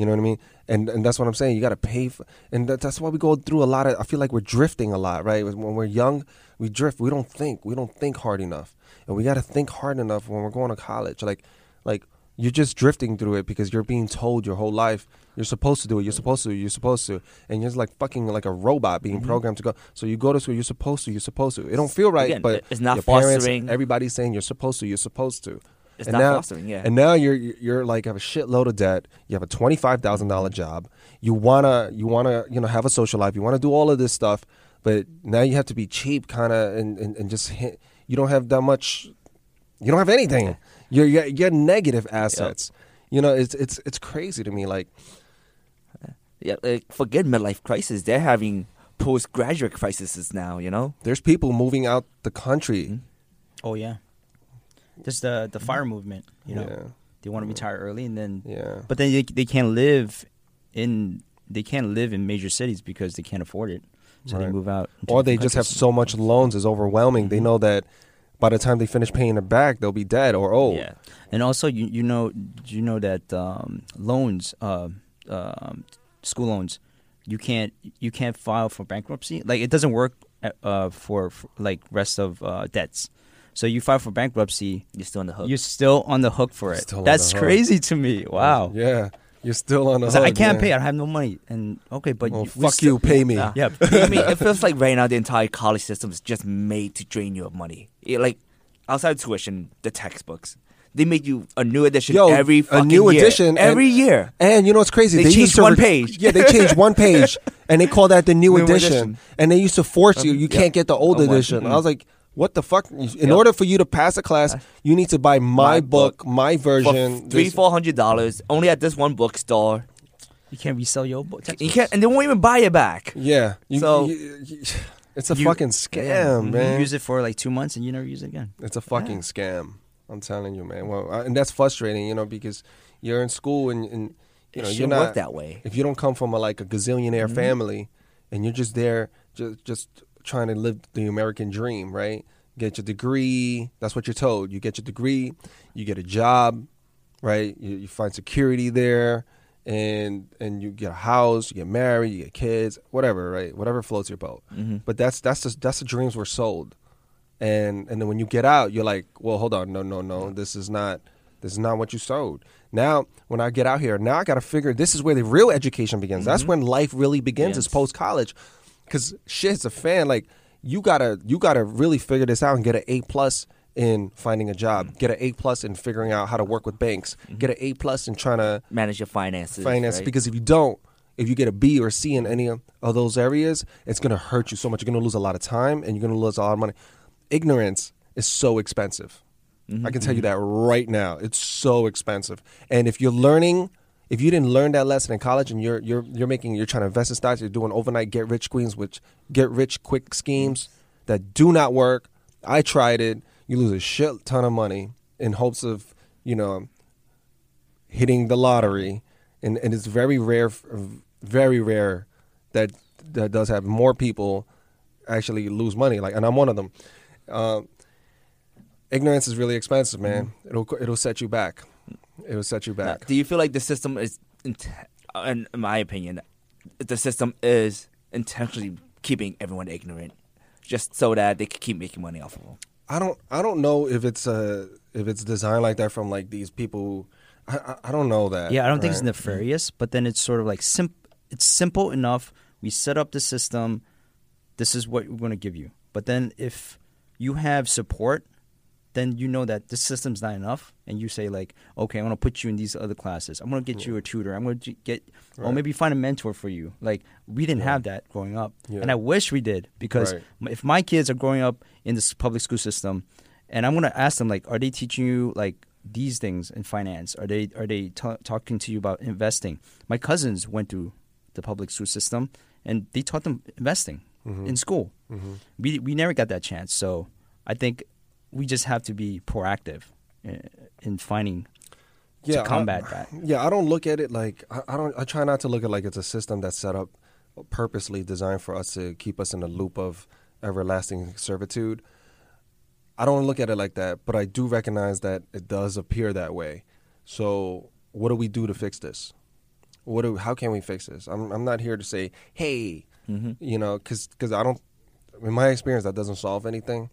You know what I mean? And and that's what I'm saying. You got to pay for, and that, that's why we go through a lot of. I feel like we're drifting a lot, right? When we're young, we drift. We don't think. We don't think hard enough, and we got to think hard enough when we're going to college. Like, like you're just drifting through it because you're being told your whole life you're supposed to do it. You're supposed to. You're supposed to, and you're just like fucking like a robot being Mhm. programmed to go. So you go to school. You're supposed to. You're supposed to. It don't feel right, Again, but it's not your parents, fostering. Everybody's saying you're supposed to. You're supposed to. It's and not now- fostering. Yeah. And now you're you're like have a shitload of debt. You have a twenty five thousand dollar job. You wanna you wanna you know have a social life. You wanna do all of this stuff, but now you have to be cheap, kind of, and, and and just hit. You don't have that much. You don't have anything. You're you're, you're negative assets. You know, it's it's it's crazy to me. Like yeah, like, forget midlife crisis. They're having postgraduate crises now. You know. there's people moving out the country. Mhm. Oh yeah. Just the the fire movement. You know, Yeah, they want to retire early, and then yeah. but then they they can't live in they can't live in major cities because they can't afford it. So they move out. Or they just have so much loans is overwhelming. They Mhm. know that by the time they finish paying it back, they'll be dead or old. Yeah. And also, you you know you know that um, loans, uh, um, school loans, you can't you can't file for bankruptcy. Like it doesn't work uh, for, for like rest of uh, debts. So you file for bankruptcy, You're still on the hook. you're still on the hook for it. Still on That's the hook. crazy to me. Wow. Yeah. You're still on the It's like, I can't yeah. pay. I have no money. And okay, but Well, you- we fuck still- you, pay me. Nah. Yeah. I mean, it feels like right now the entire college system is just made to drain you of money. It, like outside tuition, the textbooks, they make you a new edition Yo, every a fucking new year. edition, every and- year. And you know what's crazy? They used changed to one page. Yeah, they changed one page, and they call that the new, New edition. edition. And they used to force you. You Yeah. can't get the old Oh, edition. I was mm-hmm. like, what the fuck? In Yep. order for you to pass a class, you need to buy my, My book, book. my For version. three, four hundred dollars only at this one bookstore. You can't resell your book. You can't, and they won't even buy it back. Yeah. You, So- you- you- it's a You- fucking scam, Yeah. man. You use it for like two months and you never use it again. It's a fucking scam. I'm telling you, man. Well, I, and that's frustrating, you know, because you're in school and, and you It know you're shouldn't work that way. if you don't come from a, like a gazillionaire Mhm. family and you're just there just just trying to live the American dream, right? Get your degree. That's what you're told. You get your degree, you get a job, right? You, you find security there, and and you get a house, you get married, you get kids, whatever, right? Whatever floats your boat. hmm But that's that's the, that's the dreams we're sold, and and then when you get out, you're like, well, hold on, no, no, no, this is not this is not what you sold. Now, when I get out here, now I got to figure this is where the real education begins. That's Mhm. when life really begins. Is post college, because shit, as a fan, like you gotta you gotta really figure this out and get an A plus in finding a job, get an A plus in figuring out how to work with banks, get an A plus in trying to Manage your finances. finance right? because if you don't if you get a b or C in any of those areas it's going to hurt you so much. You're going to lose a lot of time and you're going to lose a lot of money. Ignorance is so expensive. Mhm. i can tell you that right now. It's so expensive. And if you're learning if you didn't learn that lesson in college and you're you're you're making you're trying to invest in stocks you're doing overnight get rich schemes which get rich quick schemes that do not work i tried it you lose a shit ton of money in hopes of you know hitting the lottery, and, and it's very rare, very rare that that does have more people actually lose money. Like, and I'm one of them. Uh, ignorance is really expensive, man. It'll it'll set you back. It'll set you Now, back. do you feel like the system is, int- in in my opinion, the system is intentionally keeping everyone ignorant, just so that they can keep making money off of them? I don't I don't know if it's uh if it's designed like that from like these people. I I, I don't know that. Yeah, I don't think it's right? nefarious, but then it's sort of like sim- it's simple enough. We set up the system. This is what we're going to give you. But then if you have support, then you know that the system's not enough, and you say like, okay, I'm going to put you in these other classes. I'm going to get you a tutor. I'm going to get, or maybe find a mentor for you. Like we didn't Yeah. have that growing up, Yeah. and I wish we did because Right. if my kids are growing up in this public school system, and I'm going to ask them like, are they teaching you like these things in finance? Are they are they ta talking to you about investing? My cousins went through the public school system, and they taught them investing Mhm. in school. Mhm. We we never got that chance, so I think we just have to be proactive in, in finding Yeah, to combat I, that. Yeah, I don't look at it like I, I don't. I try not to look at it like it's a system that's set up purposely designed for us to keep us in a loop of everlasting servitude. I don't look at it like that, but I do recognize that it does appear that way. So, what do we do to fix this? What do? How can we fix this? I'm I'm not here to say, hey, Mm-hmm. you know, because because I don't. In my experience, that doesn't solve anything.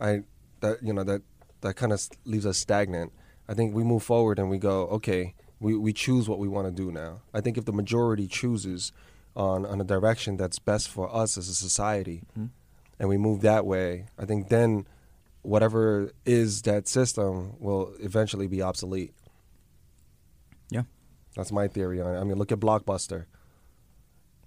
I that you know that that kind of leaves us stagnant. I think we move forward and we go, okay, we, we choose what we want to do now. I think if the majority chooses on on a direction that's best for us as a society, Mhm. and we move that way, I think then whatever is that system will eventually be obsolete. Yeah. That's my theory on it. I mean, look at Blockbuster.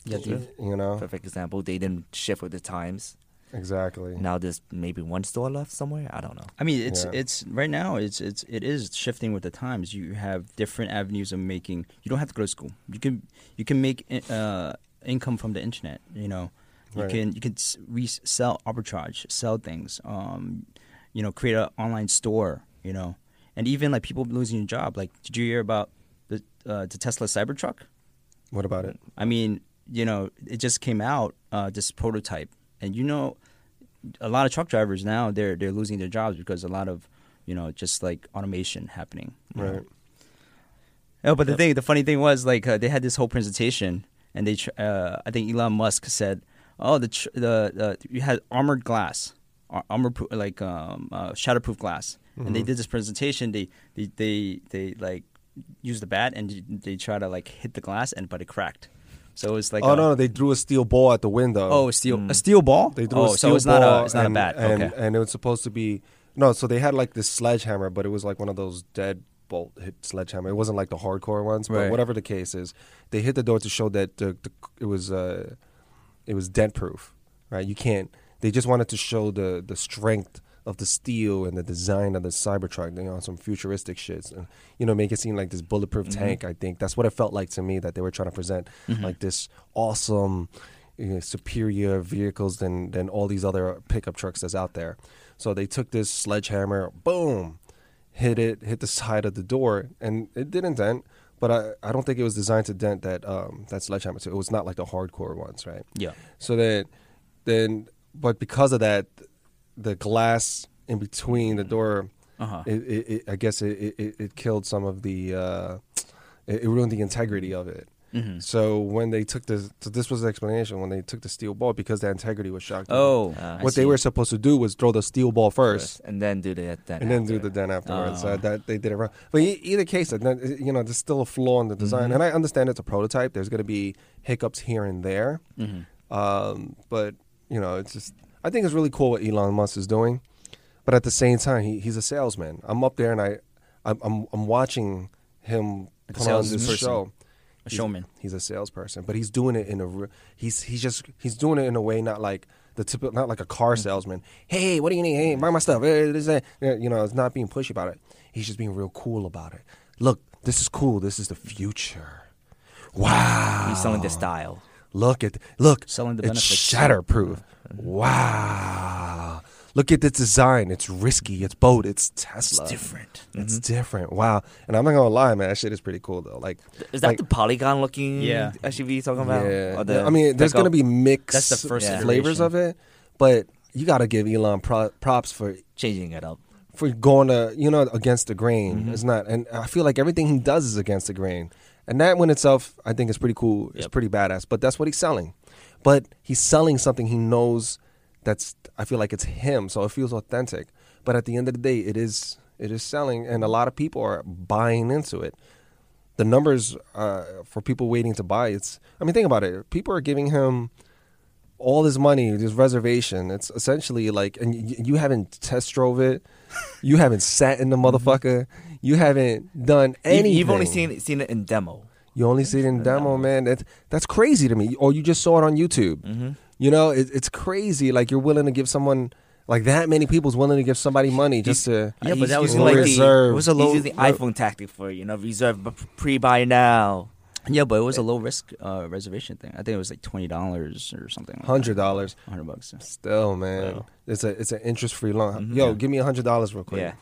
Yeah, the- You know, Perfect example. They didn't shift with the times. Exactly. Now there's maybe one store left somewhere. I don't know. I mean, it's Yeah. it's right now. It's it's it is shifting with the times. You have different avenues of making. You don't have to go to school. You can you can make uh, income from the internet. You know, you Right. can you can resell arbitrage, sell things. Um, you know, create an online store. You know, and even like people losing your job. Like, did you hear about the uh, the Tesla Cybertruck? What about it? I mean, you know, it just came out uh, this prototype, and you know, a lot of truck drivers now they're they're losing their jobs because a lot of you know just like automation happening. know. Right. Oh, but the thing, the funny thing was like uh, they had this whole presentation, and they, tr- uh, I think Elon Musk said, "Oh, the tr- the, the you had armored glass, ar- armor proof, like um, uh, shatterproof glass." And they Mhm. did this presentation. They they they, they like used the bat and they try to like hit the glass, and but it cracked. So it was like, oh a- no, no, they drew a steel ball at the window. oh, a steel Mm. a steel ball. They threw oh, a steel so it's ball. not a it's not and, a bat. and, okay. and it was supposed to be No, so they had like this sledgehammer, but it was like one of those dead bolt hit sledgehammer. It wasn't like the hardcore ones, but Right. whatever the case is, they hit the door to show that the, the it was uh, it was dent proof, right? You can't. They just wanted to show the the strength of the steel and the design of the Cybertruck, you know, some futuristic shits, and you know, make it seem like this bulletproof Mhm. tank. I think that's what it felt like to me that they were trying to present Mhm. like this awesome, you know, superior vehicles than than all these other pickup trucks that's out there. So they took this sledgehammer, boom, hit it, hit the side of the door, and it didn't dent. But I, I don't think it was designed to dent that um, that sledgehammer. So it was not like the hardcore ones, right? Yeah. So then, then, but because of that, the glass in between the door, Uh huh. it, it, it, I guess it, it, it killed some of the, uh, it, it ruined the integrity of it. hmm So when they took the, so this was the explanation when they took the steel ball because the integrity was shocked. Oh, Uh, I what they see. were supposed to do was throw the steel ball first. and then do the then And then do the then afterwards. Oh. Uh, that they did it wrong. But e- either case, uh, you know, there's still a flaw in the design, Mhm. and I understand it's a prototype. There's going to be hiccups here and there, Mhm. um, but you know, it's just I think it's really cool what Elon Musk is doing. But at the same time, he, he's a salesman. I'm up there and I, I'm I'm, I'm watching him a put on this show. A showman. He's a salesperson, but he's doing it in a he's he's just he's doing it in a way not like the typical not like a car mm-hmm. salesman. Hey, what do you need? Hey, buy my stuff. Hey, this, that. You know, it's not being pushy about it. He's just being real cool about it. Look, this is cool. This is the future. Wow. He's selling the style. Look at look. Selling the it's benefits. shatterproof. Wow. Look at the design. It's risky. It's bold. It's Tesla. It's different. It's different. Wow. And I'm not gonna lie, man. That shit is pretty cool though. Like, Is that like- the polygon looking Yeah. SUV you're talking about? yeah. Or the I mean, there's pickup? gonna be mixed That's the first Yeah. flavors iteration. of it, but you gotta give Elon pro- props for changing it up. for going to you know against the grain. Mhm. It's not, and I feel like everything he does is against the grain, and that in itself, I think is pretty cool. It's pretty badass. But that's what he's selling. But he's selling something he knows that's. I feel like it's him, so it feels authentic. But at the end of the day, it is it is selling, and a lot of people are buying into it. The numbers uh, for people waiting to buy, it's. I mean, think about it. People are giving him all this money, this reservation. It's essentially like, and you, you haven't test drove it, you haven't sat in the motherfucker, you haven't done anything. You've only seen seen it in demo. You only see it in demo, man. That's that's crazy to me. Or you just saw it on YouTube. Mm-hmm. You know, it, it's crazy. Like you're willing to give someone, like that many people's willing to give somebody money just to. Yeah, but that was using like like the- the, it was a low- He's using the iPhone tactic for you know reserve but pre-buy now. Yeah, but it was a low risk uh, reservation thing. I think it was like twenty dollars or something. like hundred dollars, Hundred bucks. Still, man, Wow. it's a it's an interest free loan. Mhm. Yo, Yeah. give me a hundred dollars real quick. Yeah,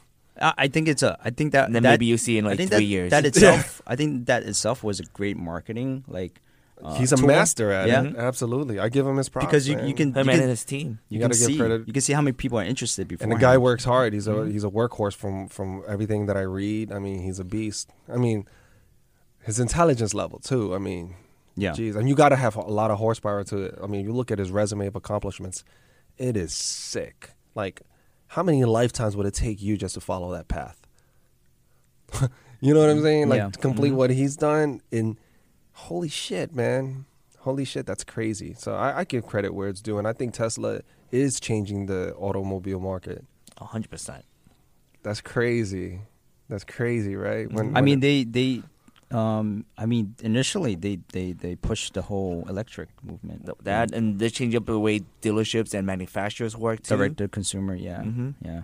I, I think it's a. I think that and then that, maybe you see in like three that, years. That itself, I think that itself was a great marketing. Like uh, He's a tool. master at Yeah. it. Absolutely, I give him his props because you, you can Him you and can, his team. you You can gotta give see credit. you can see how many people are interested before. And the guy works hard. He's a Mhm. he's a workhorse from from everything that I read. I mean, he's a beast. I mean, his intelligence level too. I mean, Yeah. geez, and you got to have a lot of horsepower to it. I mean, you look at his resume of accomplishments. It is sick. Like, how many lifetimes would it take you just to follow that path? you know what I'm saying? Like Yeah. complete Mhm. what he's done. In holy shit, man. Holy shit, that's crazy. So I, I give credit where it's due, and I think Tesla is changing the automobile market. A hundred percent. That's crazy. That's crazy, right? When, I when mean, it- they they, um, I mean, initially they they they pushed the whole electric movement. That and they change up the way dealerships and manufacturers work too. direct to consumer. Yeah. Mhm. Yeah.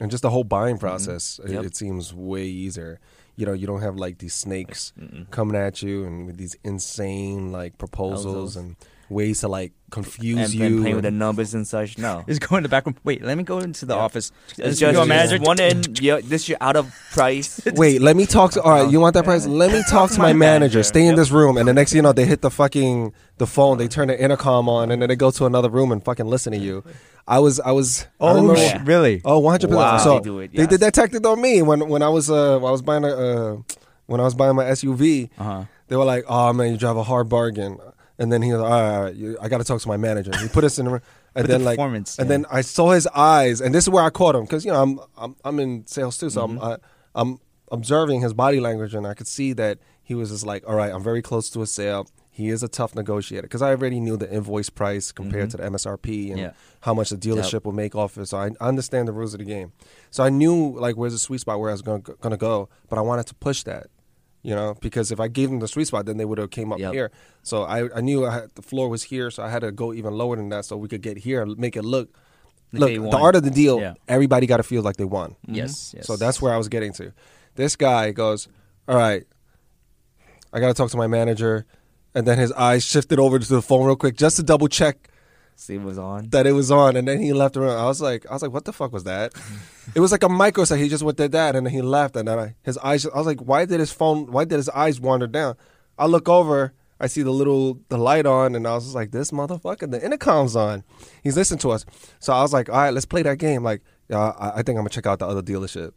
and just the whole buying process, it, Yep. it seems way easier. You know, you don't have like these snakes Mm-mm. coming at you and with these insane like proposals Proposals. and ways to like confuse and, you. and playing with the numbers and such. No, Is going to the back room. Wait, let me go into the Yeah. office. it's You just, know, manager- one in. Yeah, this you're out of price. Wait, let me talk to. All right, you want that price? Let me talk to my My manager. manager. Stay in Yep. this room, and the next thing you know, they hit the fucking the phone. They turn the intercom on, and then they go to another room and fucking listen to you. I was, I was. I Oh, remember- shit. really? Oh, 100 percent. Wow. So They do it, they did that tactic on me when when I was uh I was buying a uh, when I was buying my SUV. Uh huh. They were like, "Oh man, you drive a hard bargain." And then he was like, "All right, all right, you, I got to talk to my manager." He put us in the room, and then the like, performance, and yeah. then I saw his eyes, and this is where I caught him because you know I'm I'm I'm in sales too, so Mhm. I'm I, I'm observing his body language, and I could see that he was just like, "All right, I'm very close to a sale." he is a tough negotiator because I already knew the invoice price compared Mhm. to the MSRP and Yeah. how much the dealership will make off it. So I understand the rules of the game. So I knew like where's the sweet spot where I was going to go, but I wanted to push that. You know, because if I gave them the sweet spot, then they would have came up Yep. here. So I, I knew I had, the floor was here, so I had to go even lower than that, so we could get here and make it look. Like look, the art of the deal. Yeah. Everybody got to feel like they won. Yes, mm-hmm. yes. So that's where I was getting to. This guy goes, "All right, I got to talk to my manager," and then his eyes shifted over to the phone real quick just to double check See what was on. that it was on, and then he left around. I was like, I was like, what the fuck was that? it was like a micro. microsecond. He just went did that, and then he left, and then I, his eyes. I was like, why did his phone? Why did his eyes wander down? I look over. I see the little the light on, and I was like, "This motherfucker, the intercom's on." He's listening to us, so I was like, "All right, let's play that game." Like, yeah, I, I think I'm gonna check out the other dealership.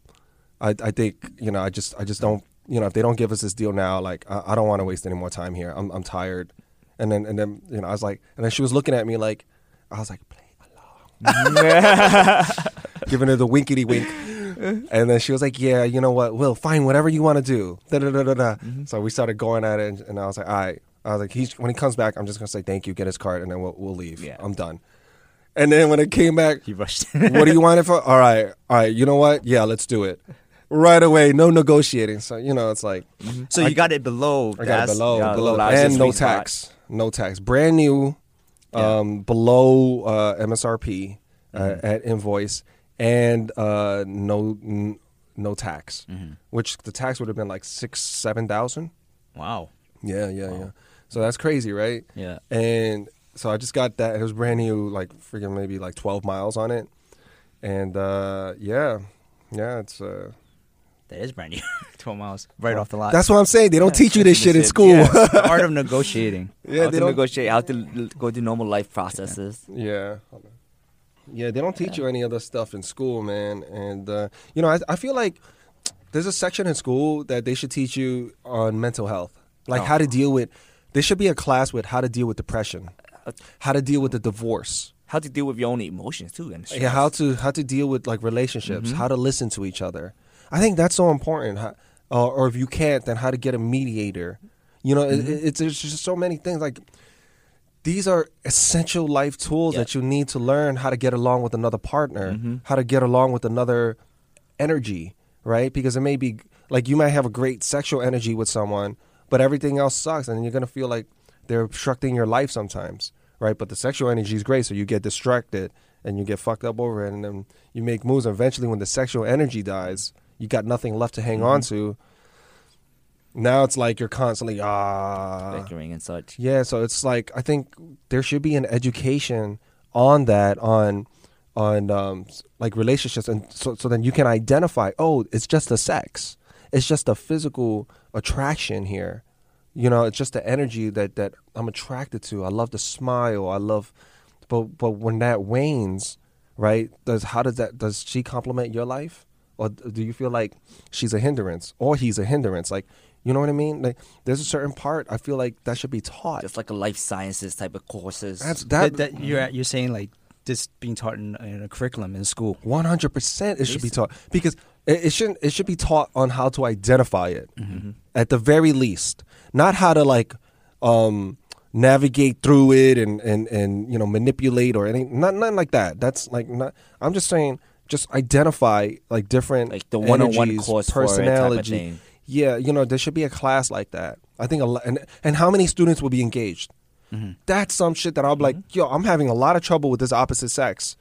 I, I think you know, I just, I just don't, you know, if they don't give us this deal now, like, I, I don't want to waste any more time here. I'm, I'm tired. And then, and then, you know, I was like, and then she was looking at me like, I was like, play along, giving her the winkety wink. And then she was like, "Yeah, you know what? Will fine, whatever you want to do." Da, da, da, da, da. Mm-hmm. So we started going at it, and, and I was like, "All right." I was like, "He's when he comes back, I'm just gonna say thank you, get his card, and then we'll, we'll leave. Yeah. I'm done." And then when it came back, he rushed. what do you want it for? All right, all right. You know what? Yeah, let's do it right away. No negotiating. So you know, it's like mm-hmm. so you got it below. I got it below, yeah, below, and no sweet spot. tax, no tax, brand new, Yeah. um, below uh, MSRP uh, Mm-hmm. at invoice, and uh, no n- no tax, Mm-hmm. which the tax would have been like six seven thousand. Wow. Yeah, yeah, yeah. So that's crazy, right? Yeah. And so I just got that. It was brand new, like freaking maybe like twelve miles on it, and uh, yeah, yeah, it's. That is brand new. Twelve miles right off the lot. that's what I'm saying. They don't teach you this shit in school. Yeah. the art of negotiating. Yeah, how they to don't. negotiate, how to go through normal life processes. Yeah. Yeah, they don't teach you any of this stuff in school, man. And uh, you know, I, I feel like there's a section in school that they should teach you on mental health, like Oh. how to deal with. There should be a class with how to deal with depression, Uh, how to deal with the divorce, How to deal with your own emotions too, and yeah, how to how to deal with like relationships, Mhm. how to listen to each other. I think that's so important. How, uh, or if you can't, then how to get a mediator. You know, it, Mhm. it's there's just so many things like. These are essential life tools Yeah. that you need to learn how to get along with another partner, Mhm. how to get along with another energy, right? Because it may be like you might have a great sexual energy with someone, but everything else sucks, and you're gonna feel like they're obstructing your life sometimes, right? But the sexual energy is great, so you get distracted and you get fucked up over it, and then you make moves. And eventually, when the sexual energy dies, you got nothing left to hang on to. Now it's like you're constantly ah, bickering and such. yeah, so it's like I think there should be an education on that on on um like relationships and so so then you can identify, oh, it's just the sex. It's just a physical attraction here. You know, it's just the energy that that I'm attracted to. I love the smile. I love but but when that wanes, right? Does how does that does she complement your life? Or do you feel like she's a hindrance or he's a hindrance? Like, you know what I mean? Like, there's a certain part I feel like that should be taught. Just like a life sciences type of courses. That's That, that. that you're you're saying like this being taught in, in a curriculum in school. One hundred percent, it should be taught because it, it shouldn't. It should be taught on how to identify it Mm-hmm. at the very least, not how to like um, navigate through it and, and, and you know manipulate or anything. Not nothing like that. That's like not. I'm just saying, just identify like different like the one-on-one energies, course for type of personality. thing. Yeah, you know, there should be a class like that. I think a lot, and and how many students will be engaged? Mm-hmm. That's some shit that I'll be like, yo, I'm having a lot of trouble with this opposite sex.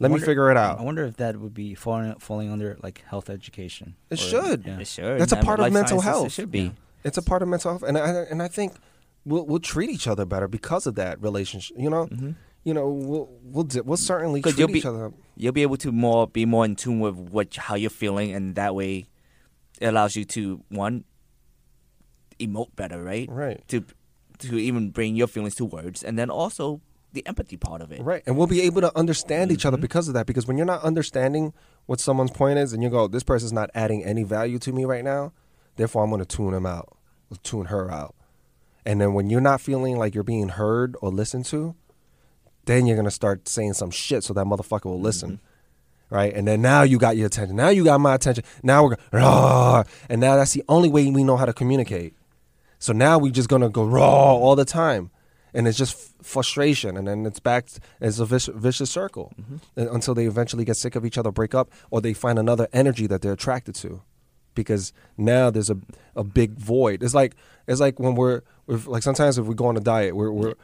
Let me figure it out. I wonder if that would be falling falling under like health education. It Or- should. yeah. It should. That's a part of mental sciences, health. It should be. It's a part of mental health, and I and I think we'll we'll treat each other better because of that relationship. You know, Mhm. You know, we'll we'll di- we'll certainly treat you'll be- each other. You'll be able to more be more in tune with what how you're feeling, and that way, it allows you to one emote better, right? Right, To to even bring your feelings to words, and then also the empathy part of it. right, and we'll be able to understand each other Mhm. because of that. Because when you're not understanding what someone's point is, and you go, "This person's not adding any value to me right now," therefore I'm going to tune him out, tune her out. And then when you're not feeling like you're being heard or listened to, then you're gonna start saying some shit so that motherfucker will listen. Mm-hmm. Right? And then now you got your attention. Now you got my attention. Now we're going, and now that's the only way we know how to communicate. So now we're just gonna go raw all the time, and it's just f- frustration, and then it's back. It's a vicious, vicious circle mm-hmm. and- until they eventually get sick of each other, break up, or they find another energy that they're attracted to, because now there's a a big void. It's like it's like when we're, we're like sometimes if we go on a diet, we're we're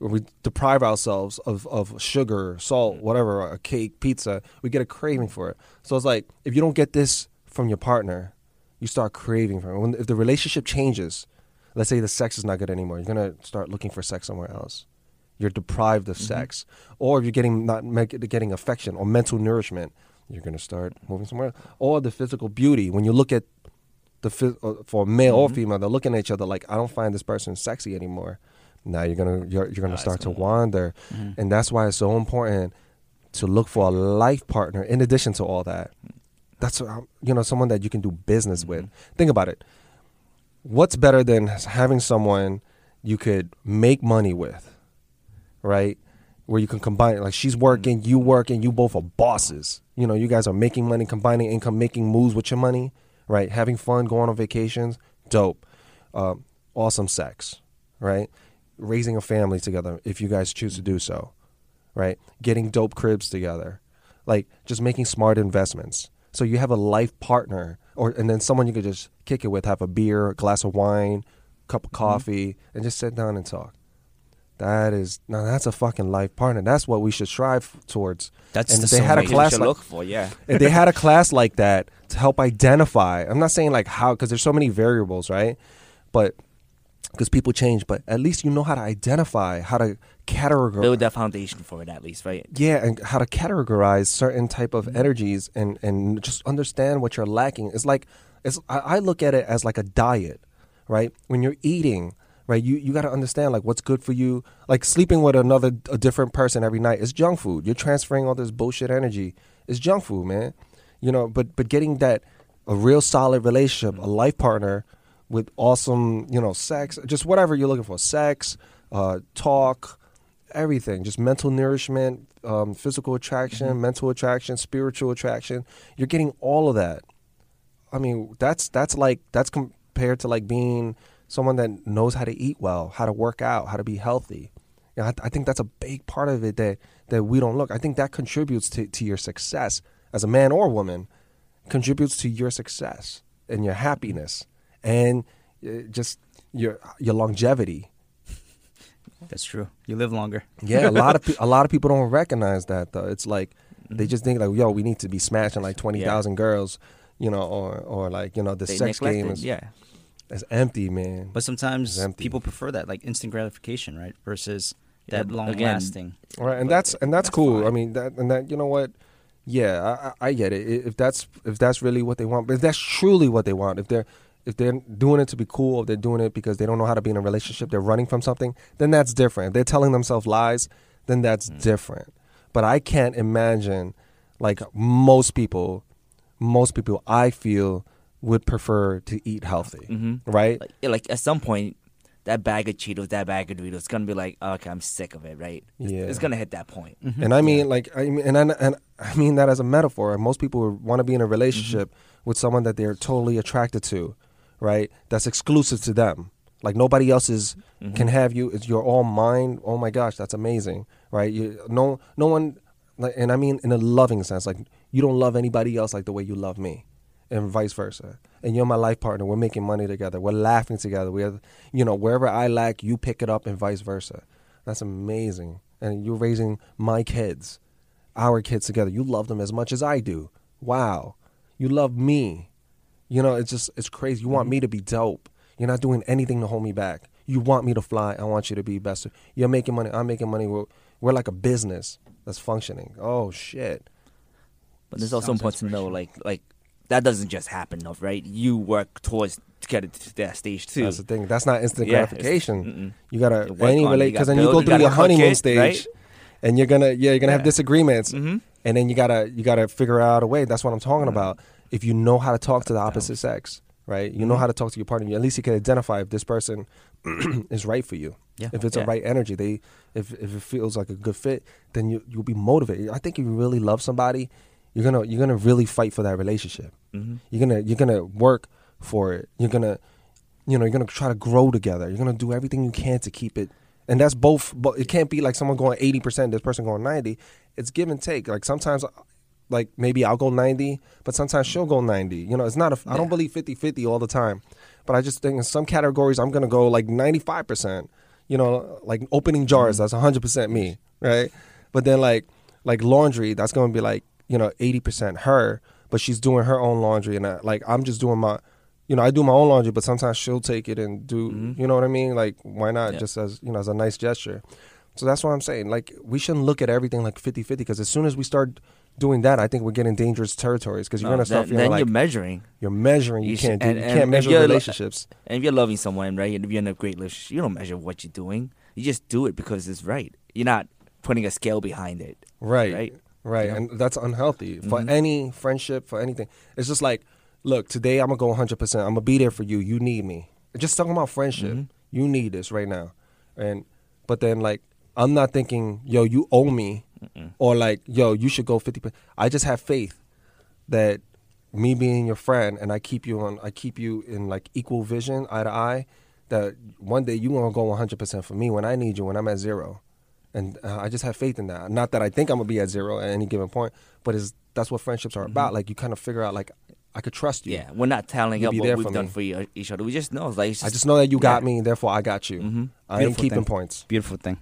we deprive ourselves of, of sugar, salt, mm. whatever, a cake, pizza, we get a craving for it. So it's like if you don't get this from your partner, you start craving for it. When, if the relationship changes, let's say the sex is not good anymore, you're gonna start looking for sex somewhere else. You're deprived of mm-hmm. sex, or if you're getting not make, getting affection or mental nourishment, you're gonna start moving somewhere. Else. or the physical beauty. When you look at the uh, for male or mm-hmm. female, they're looking at each other like I don't find this person sexy anymore. Now you're gonna you're, you're gonna start it's to gonna- wander, mm-hmm. and that's why it's so important to look for a life partner. In addition to all that, that's you know someone that you can do business with. Mm-hmm. Think about it. What's better than having someone you could make money with, right? Where you can combine it. like she's mm-hmm. working, you working, you both are bosses. You know, you guys are making money, combining income, making moves with your money, right? Having fun, going on vacations, dope. Um, awesome sex, right? Raising a family together if you guys choose to do so, right? Getting dope cribs together, like just making smart investments. So you have a life partner, or and then someone you could just kick it with, have a beer, a glass of wine, cup of mm-hmm. coffee, and just sit down and talk. That is now that's a fucking life partner. That's what we should strive towards. That's and the they had a What soulmate. you class like, look for, yeah. if they had a class like that to help identify, I'm not saying like how, because there's so many variables, right? But because people change, but at least you know how to identify, how to categorize, Build that foundation for it at least, right? yeah, and how to categorize certain type of mm-hmm. energies and and just understand what you're lacking. It's like it's I, I look at it as like a diet, right? When you're eating, right, you you got to understand like what's good for you. Like sleeping with another a different person every night is junk food. You're transferring all this bullshit energy. It's junk food, man. You know, but but getting that a real solid relationship, a mm-hmm. life partner with awesome, you know, sex, just whatever you're looking for, sex, uh, talk, everything, just mental nourishment, um, physical attraction, mental attraction, spiritual attraction. You're getting all of that. I mean, that's that's like that's compared to like being someone that knows how to eat well, how to work out, how to be healthy. You know, I, I think that's a big part of it that that we don't look. I think that contributes to, to your success as a man or woman, contributes to your success and your happiness and uh, just your your longevity. That's true. You live longer. Yeah, a lot of pe- a lot of people don't recognize that though. It's like they just think like, yo, we need to be smashing like twenty thousand girls, you know, or or like you know the They sex neglected, game is yeah. is empty, man. But sometimes people prefer that, like instant gratification, right? Versus that but long again, lasting. All right, and But that's and that's, that's cool. I mean that and that you know what? Yeah, I, I I get it. If that's if that's really what they want, if that's truly what they want, if they're if they're doing it to be cool, if they're doing it because they don't know how to be in a relationship, they're running from something, then that's different. If they're telling themselves lies, then that's hmm. different. But I can't imagine like most people, most people I feel would prefer to eat healthy, hmm right? Like, like at some point, that bag of Cheetos, that bag of Doritos, it's gonna be like, oh, okay, I'm sick of it, right? It's, Yeah. it's gonna hit that point. Mm-hmm. And I mean, like, I mean, and I, and I mean that as a metaphor. Most people want to be in a relationship mm-hmm. with someone that they're totally attracted to, right? That's exclusive to them. Like nobody else is mm-hmm. can have you. It's you're all mine. Oh my gosh, that's amazing, right? You no no one, like, and I mean in a loving sense. Like you don't love anybody else like the way you love me, and vice versa. And you're my life partner. We're making money together. We're laughing together. We're, you know, wherever I lack, you pick it up, and vice versa. That's amazing. And you're raising my kids, our kids together. You love them as much as I do. Wow. You love me. You know, it's just it's crazy. You want me to be dope. You're not doing anything to hold me back. You want me to fly. I want you to be best. You're making money. I'm making money. We're, we're like a business that's functioning. Oh shit. But there's also important to know, like, like that doesn't just happen, though, right? You work towards to get it to that stage too. That's the thing. That's not instant Yeah, gratification. You gotta You work any relate because gotta then you go through gotta your honeymoon it, stage, right? and you're gonna yeah you're gonna have Yeah. disagreements, hmm and then you gotta you gotta figure out a way. That's what I'm talking Mm. about. If you know how to talk to the Gotta opposite sex, right? You know Mhm. how to talk to your partner. At least you can identify if this person is right for you. Yeah. If it's Yeah. a right energy, they if if it feels like a good fit, then you you'll be motivated. I think if you really love somebody, you're gonna you're gonna really fight for that relationship. hmm You're gonna you're gonna work for it. You're gonna you know, you're gonna try to grow together. You're gonna do everything you can to keep it. And that's both. But it can't be like someone going eighty percent, this person going ninety. It's give and take. Like sometimes, like maybe I'll go ninety, but sometimes she'll go ninety. You know, it's not. A, I don't believe 50-50 all the time. But I just think in some categories I'm gonna go like ninety five percent. You know, like opening jars, that's hundred percent me, right? But then like like laundry, that's gonna be like you know eighty percent her, but she's doing her own laundry, and I, like I'm just doing my, you know, I do my own laundry, but sometimes she'll take it and do, Mhm. you know what I mean? Like why not Yeah. just as you know as a nice gesture? So that's what I'm saying. Like we shouldn't look at everything like 50-50 because as soon as we start doing that, I think we're getting dangerous territories because you're No, gonna start feeling then like you're measuring. you're measuring. You, you can't do, and- you and can't if measure lo- relationships. And if you're loving someone, right, and if you're in a great relationship, you don't measure what you're doing. You just do it because it's right. You're not putting a scale behind it. Right. Right. Right. And that's unhealthy for Mhm. any friendship, for anything. It's just like, look, today I'm going to go 100%. I'm going to be there for you. You need me. Just talking about friendship. Mhm. You need this right now. And, but then like, I'm not thinking, yo, you owe me Mm-mm. or like, yo, you should go 50%. I just have faith that me being your friend and I keep you on, I keep you in like equal vision, eye to eye, that one day you're going to go 100% for me when I need you, when I'm at zero and uh, I just have faith in that. Not that I think I'm gonna be at zero at any given point, but is that's what friendships are about. Like you kind of figure out like I could trust you. Yeah, we're not telling You'll up what there we've for done me. for each other. We just know, like, it's I just know that you got yeah. me, therefore I got you. Mhm. I ain't Beautiful keeping thing. points. Beautiful thing.